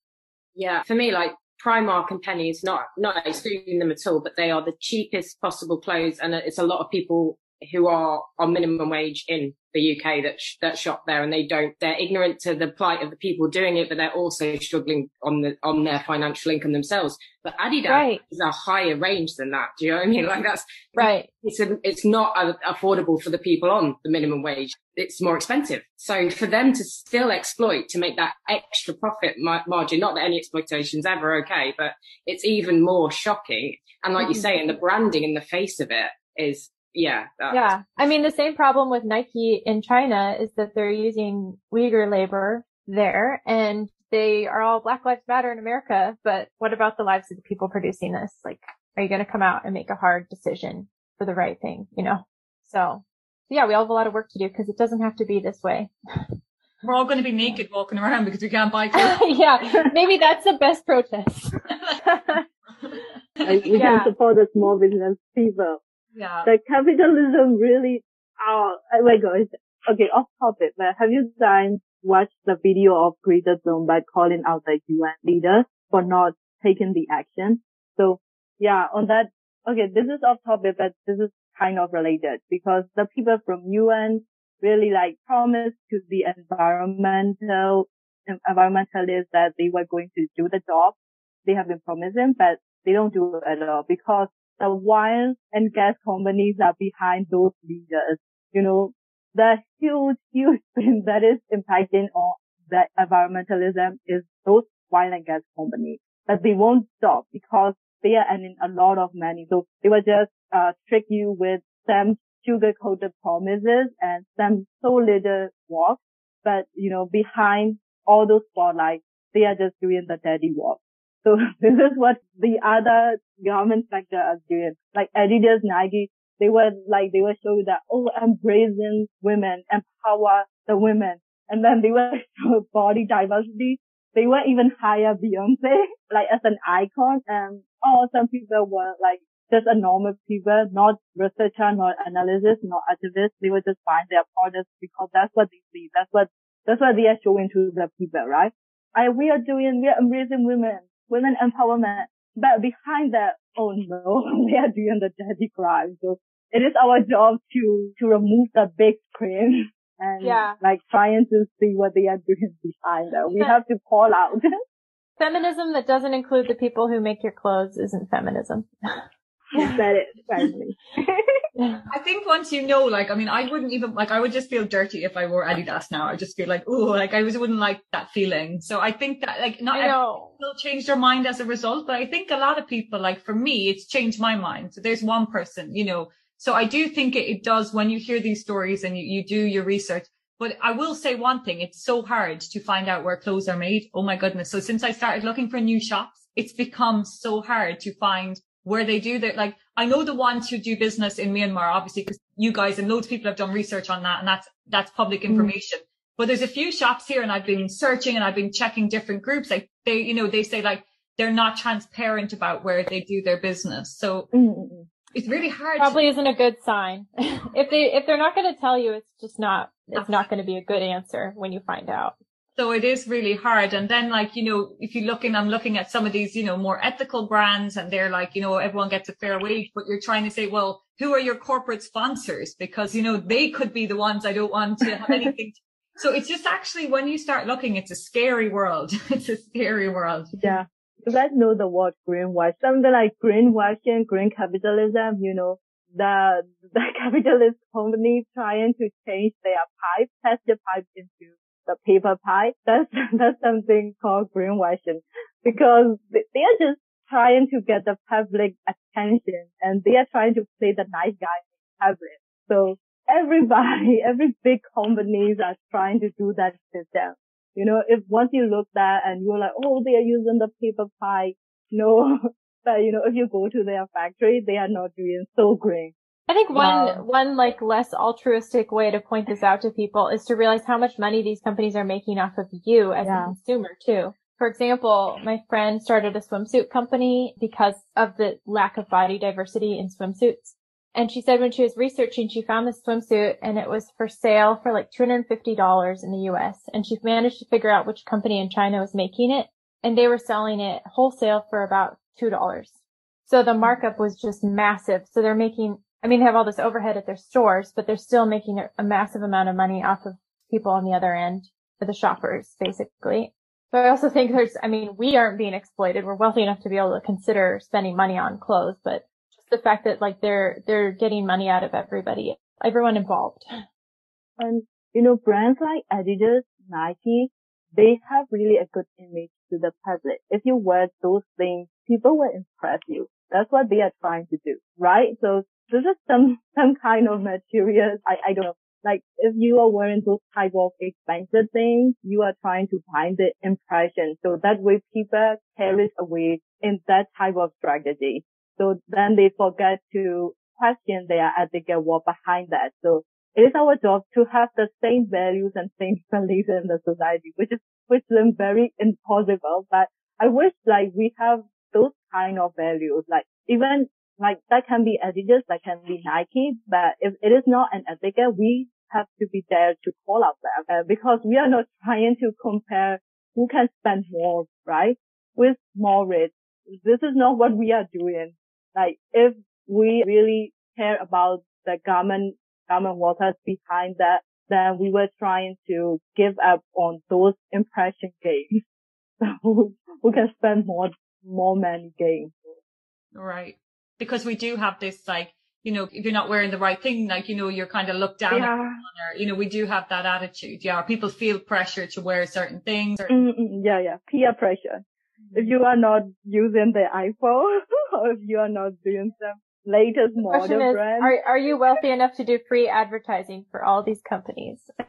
Yeah, for me, like Primark and Penneys, not not excluding them at all, but they are the cheapest possible clothes, and it's a lot of people who are on minimum wage in the UK that sh- that shop there, and they don't. They're ignorant to the plight of the people doing it, but they're also struggling on the on their financial income themselves. But Adidas right. is a higher range than that. Do you know what I mean? [laughs] Like that's right. It's a, it's not a, affordable for the people on the minimum wage. It's more expensive. So for them to still exploit to make that extra profit ma- margin, not that any exploitation is ever okay, but it's even more shocking. And like mm-hmm. you say, and the branding in the face of it is yeah. Yeah. I mean, the same problem with Nike in China is that they're using Uyghur labor there and they are all Black Lives Matter in America. But what about the lives of the people producing this? Like, are you going to come out and make a hard decision for the right thing? You know? So yeah, we all have a lot of work to do because it doesn't have to be this way. We're all going to be naked walking around because we can't buy [laughs] clothes. yeah, maybe that's the best protest. [laughs] [laughs] we yeah. can support the small business people. Yeah. The capitalism really, oh, oh my god. Okay, off topic, but have you guys watched the video of Greta Thunberg calling out the UN leaders for not taking the action? So yeah, on that, okay, this is off topic, but this is kind of related because the people from UN really like promised to the environmental environmentalists that they were going to do the job they have been promising, but they don't do it at all because the oil and gas companies are behind those leaders. You know, the huge, huge [laughs] thing that is impacting on the environmentalism is those oil and gas companies. But they won't stop because they are earning a lot of money. So they will just uh, trick you with some sugar-coated promises and some so little work. But, you know, behind all those spotlights, they are just doing the dirty work. So [laughs] this is what the other government sector are doing. Like Adidas, Nike, they were like, they were showing that, oh, embracing women, empower the women. And then they were [laughs] body diversity. They were even hire Beyonce, [laughs] like as an icon. And oh, some people were like just a normal people, not researcher, not analysts, not activists. They were just buying their products because that's what they see. That's what, that's what they are showing to the people, right? I, we are doing, we are embracing women women empowerment. But behind that, oh no, [laughs] they are doing the dirty crime. So it is our job to, to remove the big screen and yeah. like trying to see what they are doing behind that. We have to call out. [laughs] Feminism that doesn't include the people who make your clothes isn't feminism. said it finally. I think once you know, like, I mean, I wouldn't even like, I would just feel dirty if I wore Adidas now. I just feel like, oh, like I just wouldn't like that feeling. So I think that, like, not will change their mind as a result, but I think a lot of people, like, for me, it's changed my mind. So there's one person, you know. So I do think it, it does when you hear these stories and you, you do your research. But I will say one thing, it's so hard to find out where clothes are made. Oh my goodness. So since I started looking for new shops, it's become so hard to find where they do that. Like I know the ones who do business in Myanmar, obviously, because you guys and loads of people have done research on that and that's, that's public mm. information. Mm. But there's a few shops here and I've been searching and I've been checking different groups. Like they, you know, they say like they're not transparent about where they do their business. So mm. it's really hard. Probably to- isn't a good sign. [laughs] if they, if they're not going to tell you, it's just not, it's not going to be a good answer when you find out. So it is really hard. And then like, you know, if you look in, I'm looking at some of these, you know, more ethical brands and they're like, you know, everyone gets a fair wage, but you're trying to say, well, who are your corporate sponsors? Because, you know, they could be the ones I don't want to have anything. To- [laughs] so it's just actually when you start looking, it's a scary world. [laughs] it's a scary world. Yeah. You guys know the word greenwash, something like greenwashing, green capitalism, you know, the, [laughs] the capitalist company trying to change their pipe, test the pipe into the paper pipe. [laughs] That's, that's something called greenwashing because they are just trying to get the public attention and they are trying to play the nice guy public. So everybody, [laughs] every big companies are trying to do that system. You know, if once you look that and you're like, oh, they are using the paper pipe. No, [laughs] but you know, if you go to their factory, they are not doing so green. I think one, one like less altruistic way to point this out to people is to realize how much money these companies are making off of you as yeah. a consumer too. For example, my friend started a swimsuit company because of the lack of body diversity in swimsuits. And she said when she was researching, she found this swimsuit and it was for sale for like $250 in the US. And she managed to figure out which company in China was making it. And they were selling it wholesale for about $2. So the markup was just massive. So they're making, I mean, they have all this overhead at their stores, but they're still making a massive amount of money off of people on the other end the shoppers, basically. So I also think there's, I mean, we aren't being exploited. We're wealthy enough to be able to consider spending money on clothes, but just the fact that like they're, they're getting money out of everybody, everyone involved. And, you know, brands like Adidas, Nike, they have really a good image to the public. If you wear those things, people will impress you. That's what they are trying to do, right? So this is some, [laughs] some kind of material. I, I don't know. Like if you are wearing those type of expensive things, you are trying to find the impression. So that way people carry away in that type of strategy. So then they forget to question their ethical what behind that. So it is our job to have the same values and same [laughs] beliefs in the society, which is, which is very impossible. But I wish like we have those kind of values, like even like that can be Adidas, that can be Nike, but if it is not an ethical, we have to be there to call out them uh, because we are not trying to compare who can spend more, right? With more rich. This is not what we are doing. Like if we really care about the garment, garment waters behind that, then we were trying to give up on those impression games. [laughs] So we can spend more, more money games. Right because we do have this like, you know, if you're not wearing the right thing, like, you know, you're kind of looked down yeah. on or, you know, we do have that attitude. Yeah. People feel pressure to wear certain things. Or- mm yeah. Yeah. Peer pressure. If you are not using the iPhone [laughs] or if you are not doing some latest model is, brand. Are, are you wealthy enough to do free advertising for all these companies? [laughs]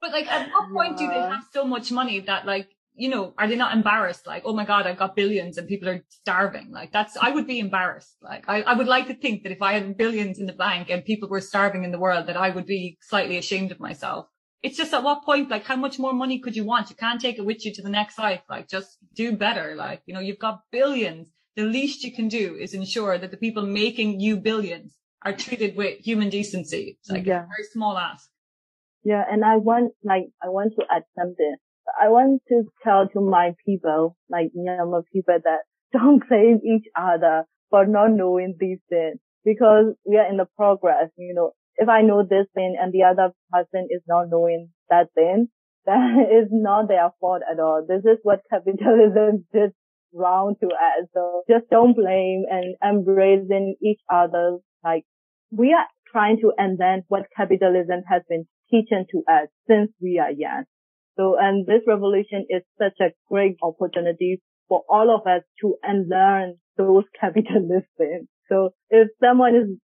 But like, at what point yeah. do they have so much money that like you know, are they not embarrassed? Like, oh my God, I've got billions and people are starving. Like that's, I would be embarrassed. Like I, I would like to think that if I had billions in the bank and people were starving in the world, that I would be slightly ashamed of myself. It's just at what point, like how much more money could you want? You can't take it with you to the next life. Like just do better. Like, you know, you've got billions. The least you can do is ensure that the people making you billions are treated with human decency. It's like yeah. a very small ask. Yeah. And I want, like, I want to add something I want to tell to my people, like Myanmar people that [laughs] don't blame each other for not knowing these things because we are in the progress, you know, if I know this thing and the other person is not knowing that thing, [laughs] that is not their fault at all. This is what capitalism [laughs] did wrong to us. So just don't blame and embracing each other. Like we are trying to invent what capitalism has been teaching to us since we are young. So, and this revolution is such a great opportunity for all of us to unlearn those [laughs] capitalist things. So if someone is,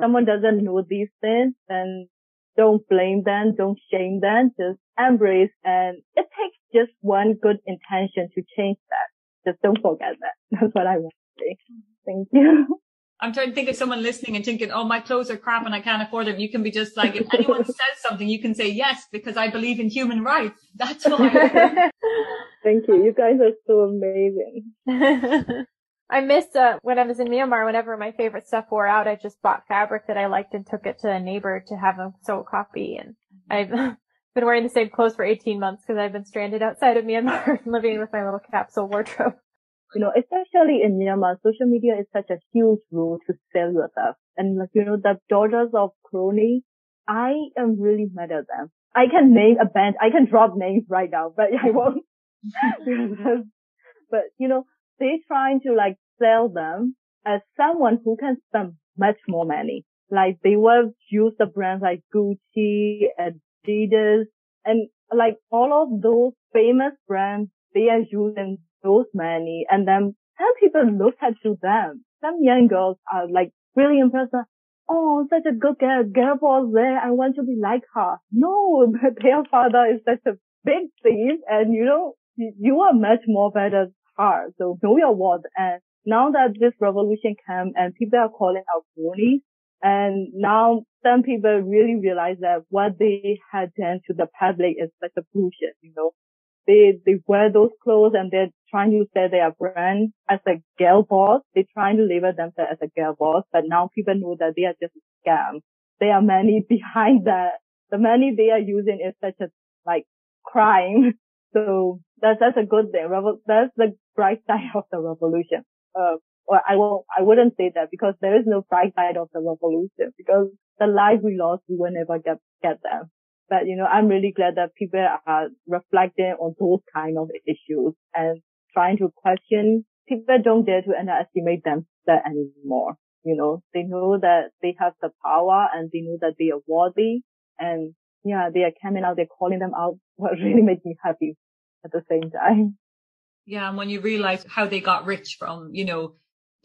someone doesn't know these things, then don't blame them, don't shame them, just embrace and it takes just one good intention to change that. Just don't forget that. [laughs] That's what I want to say. Thank you. I'm trying to think of someone listening and thinking, oh, my clothes are crap and I can't afford them. You can be just like, if [laughs] anyone says something, you can say yes, because I believe in human rights. [laughs] That's why. [laughs] Thank you. You guys are so amazing. I missed, uh, when I was in Myanmar, whenever my favorite stuff wore out, I just bought fabric that I liked and took it to a neighbor to have them sew a copy. And I've been wearing the same clothes for 18 months because I've been stranded outside of Myanmar living with my little capsule wardrobe you know, especially in Myanmar, social media is such a huge role to sell yourself. And like, you know, the daughters of crony, I am really mad at them. I can name a band, I can drop names right now, but I won't. [laughs] but you know, they're trying to like sell them as someone who can spend much more money. Like they will use the brands like Gucci, and Adidas, and like all of those famous brands, they are using those many And then some people look at to them. Some young girls are like really impressed. Oh, such a good girl, girl was there. I want to be like her. No, [laughs] but their father is such a big thief and you know, you are much more better than her. So know your worth. And now that this revolution came and people are calling out bullies, and now some people really realize that what they had done to the public is such a bullshit, you know. They, they wear those clothes and they're trying to sell their brand as a girl boss. They're trying to label themselves as a girl boss, but now people know that they are just a scam. There are money [laughs] behind that. The money they are using is such a, like, crime. [laughs] So that's, that's a good thing. That's the bright [laughs] side of the revolution. Uh, or I won't, I wouldn't say that because there is no bright side of the revolution because the lives we lost, we will never get, get them. But, you know, I'm really glad that people are reflecting on those kind of issues and trying to question. People don't dare to underestimate them anymore. You know, they know that they have the power and they know that they are worthy and yeah, they are coming out, they're calling them out. [laughs] What really makes me happy at the same time. Yeah. And when you realize how they got rich from, you know,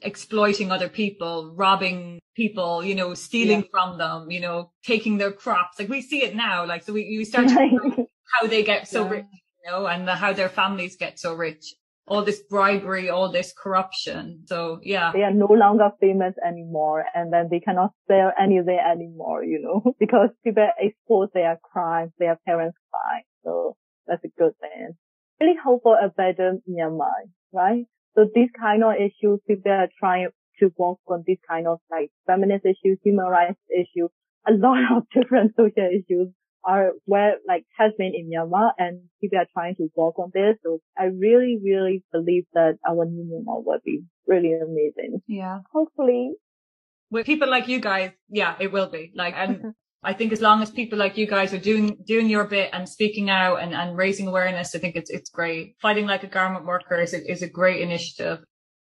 exploiting other people, robbing people, you know, stealing yeah. from them, you know, taking their crops. Like we see it now. Like, so we, we [laughs] start to how they get so yeah. rich, you know, and the, how their families get so rich. All this bribery, all this corruption. So yeah. They are no longer famous anymore and then they cannot sell anything anymore, you know, [laughs] because people expose their crimes, their parents' crimes. So that's a good thing. Really hope for a better Myanmar, right? So these kind of issues, people are trying to work on these kind of like feminist issues, human rights issues, a lot of [laughs] different social issues are where like has been in Myanmar and people are trying to work on this. So I really, really believe that our new Myanmar will be really amazing. Yeah. Hopefully. With people like you guys, yeah, it will be like, and [laughs] I think as long as people like you guys are doing doing your bit and speaking out and, and raising awareness, I think it's it's great. Fighting like a garment worker is a, is a great initiative.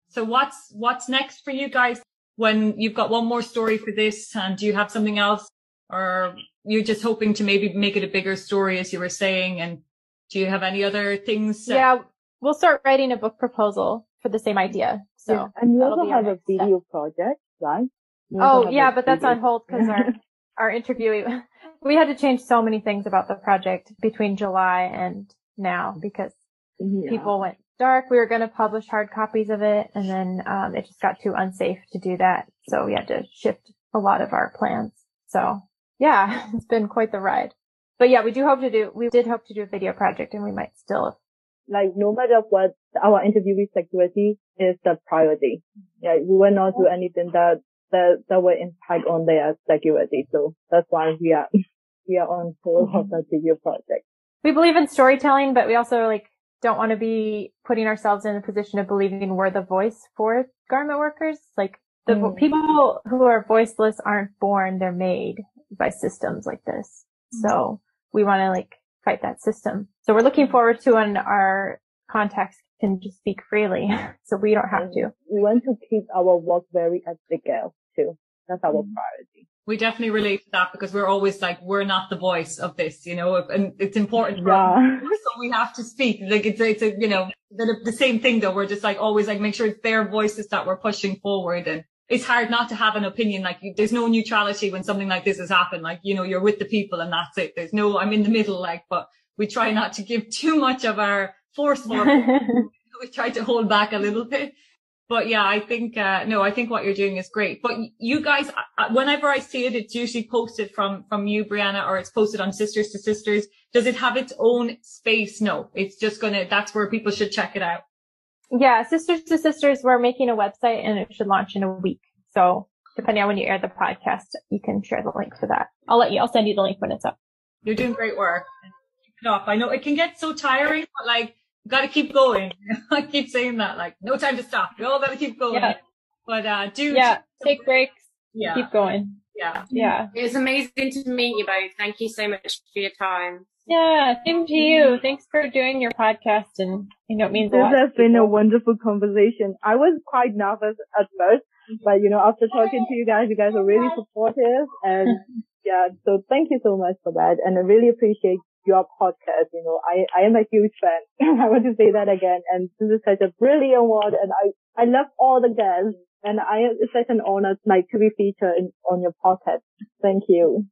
So what's what's next for you guys when you've got one more story for this and do you have something else or you're just hoping to maybe make it a bigger story as you were saying and do you have any other things? Yeah, we'll start writing a book proposal for the same idea. So yeah, and you also have a video step. project, right? You oh yeah, but that's on hold because our [laughs] our interview, we had to change so many things about the project between July and now because yeah. people went dark. We were going to publish hard copies of it and then um, it just got too unsafe to do that. So we had to shift a lot of our plans. So yeah, [laughs] it's been quite the ride. But yeah, we do hope to do, we did hope to do a video project and we might still. Like no matter what, our interviewee security is the priority. Yeah, we will not do anything that that that will impact on their security. So that's why we are we are on of the video project. We believe in storytelling, but we also like don't want to be putting ourselves in a position of believing we're the voice for garment workers. Like the mm. people who are voiceless aren't born; they're made by systems like this. Mm. So we want to like fight that system. So we're looking forward to when our contacts can just speak freely, [laughs] so we don't have to. We want to keep our work very ethical too. That's our mm. priority. We definitely relate to that because we're always like, we're not the voice of this, you know, and it's important yeah. us, so we have to speak. Like it's, it's a, you know, the, the same thing though. We're just like always like make sure it's their voices that we're pushing forward and it's hard not to have an opinion. Like there's no neutrality when something like this has happened. Like, you know, you're with the people and that's it. There's no, I'm in the middle, like, but we try not to give too much of our force [laughs] for we tried to hold back a little bit but yeah, I think, uh, no, I think what you're doing is great. But you guys, whenever I see it, it's usually posted from, from you, Breanna, or it's posted on Sisters to Sisters. Does it have its own space? No, it's just gonna, that's where people should check it out. Yeah, Sisters to Sisters, we're making a website and it should launch in a week. So depending on when you air the podcast, you can share the link for that. I'll let you, I'll send you the link when it's up. You're doing great work. Keep it up. I know it can get so tiring, but like, got to keep going. [laughs] I keep saying that, like, no time to stop. We all got to keep going. Yeah. But, uh, do. Yeah. Take breaks. Yeah. Keep going. Yeah. Yeah. It was amazing to meet you both. Thank you so much for your time. Yeah. Same to you. Thanks for doing your podcast and, you know, it means this a lot. has been a wonderful conversation. I was quite nervous at first But you know, after talking to you guys, you guys are really supportive and [laughs] yeah, so thank you so much for that. And I really appreciate your podcast. You know, I, I am a huge fan. [clears throat] I want to say that again. And this is such a brilliant one. And I, I love all the guests. And I, it's such an honor, like, to be featured in, on your podcast. Thank you.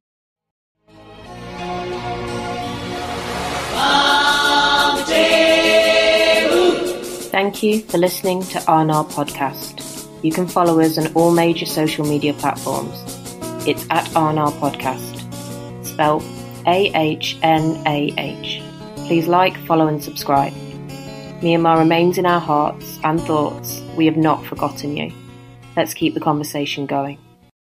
Thank you for listening to Ahnah Podcast. You can follow us on all major social media platforms. It's at Ahnah Podcast, spelled A-H-N-A-H. Please like, follow and subscribe. Myanmar remains in our hearts and thoughts. We have not forgotten you. Let's keep the conversation going.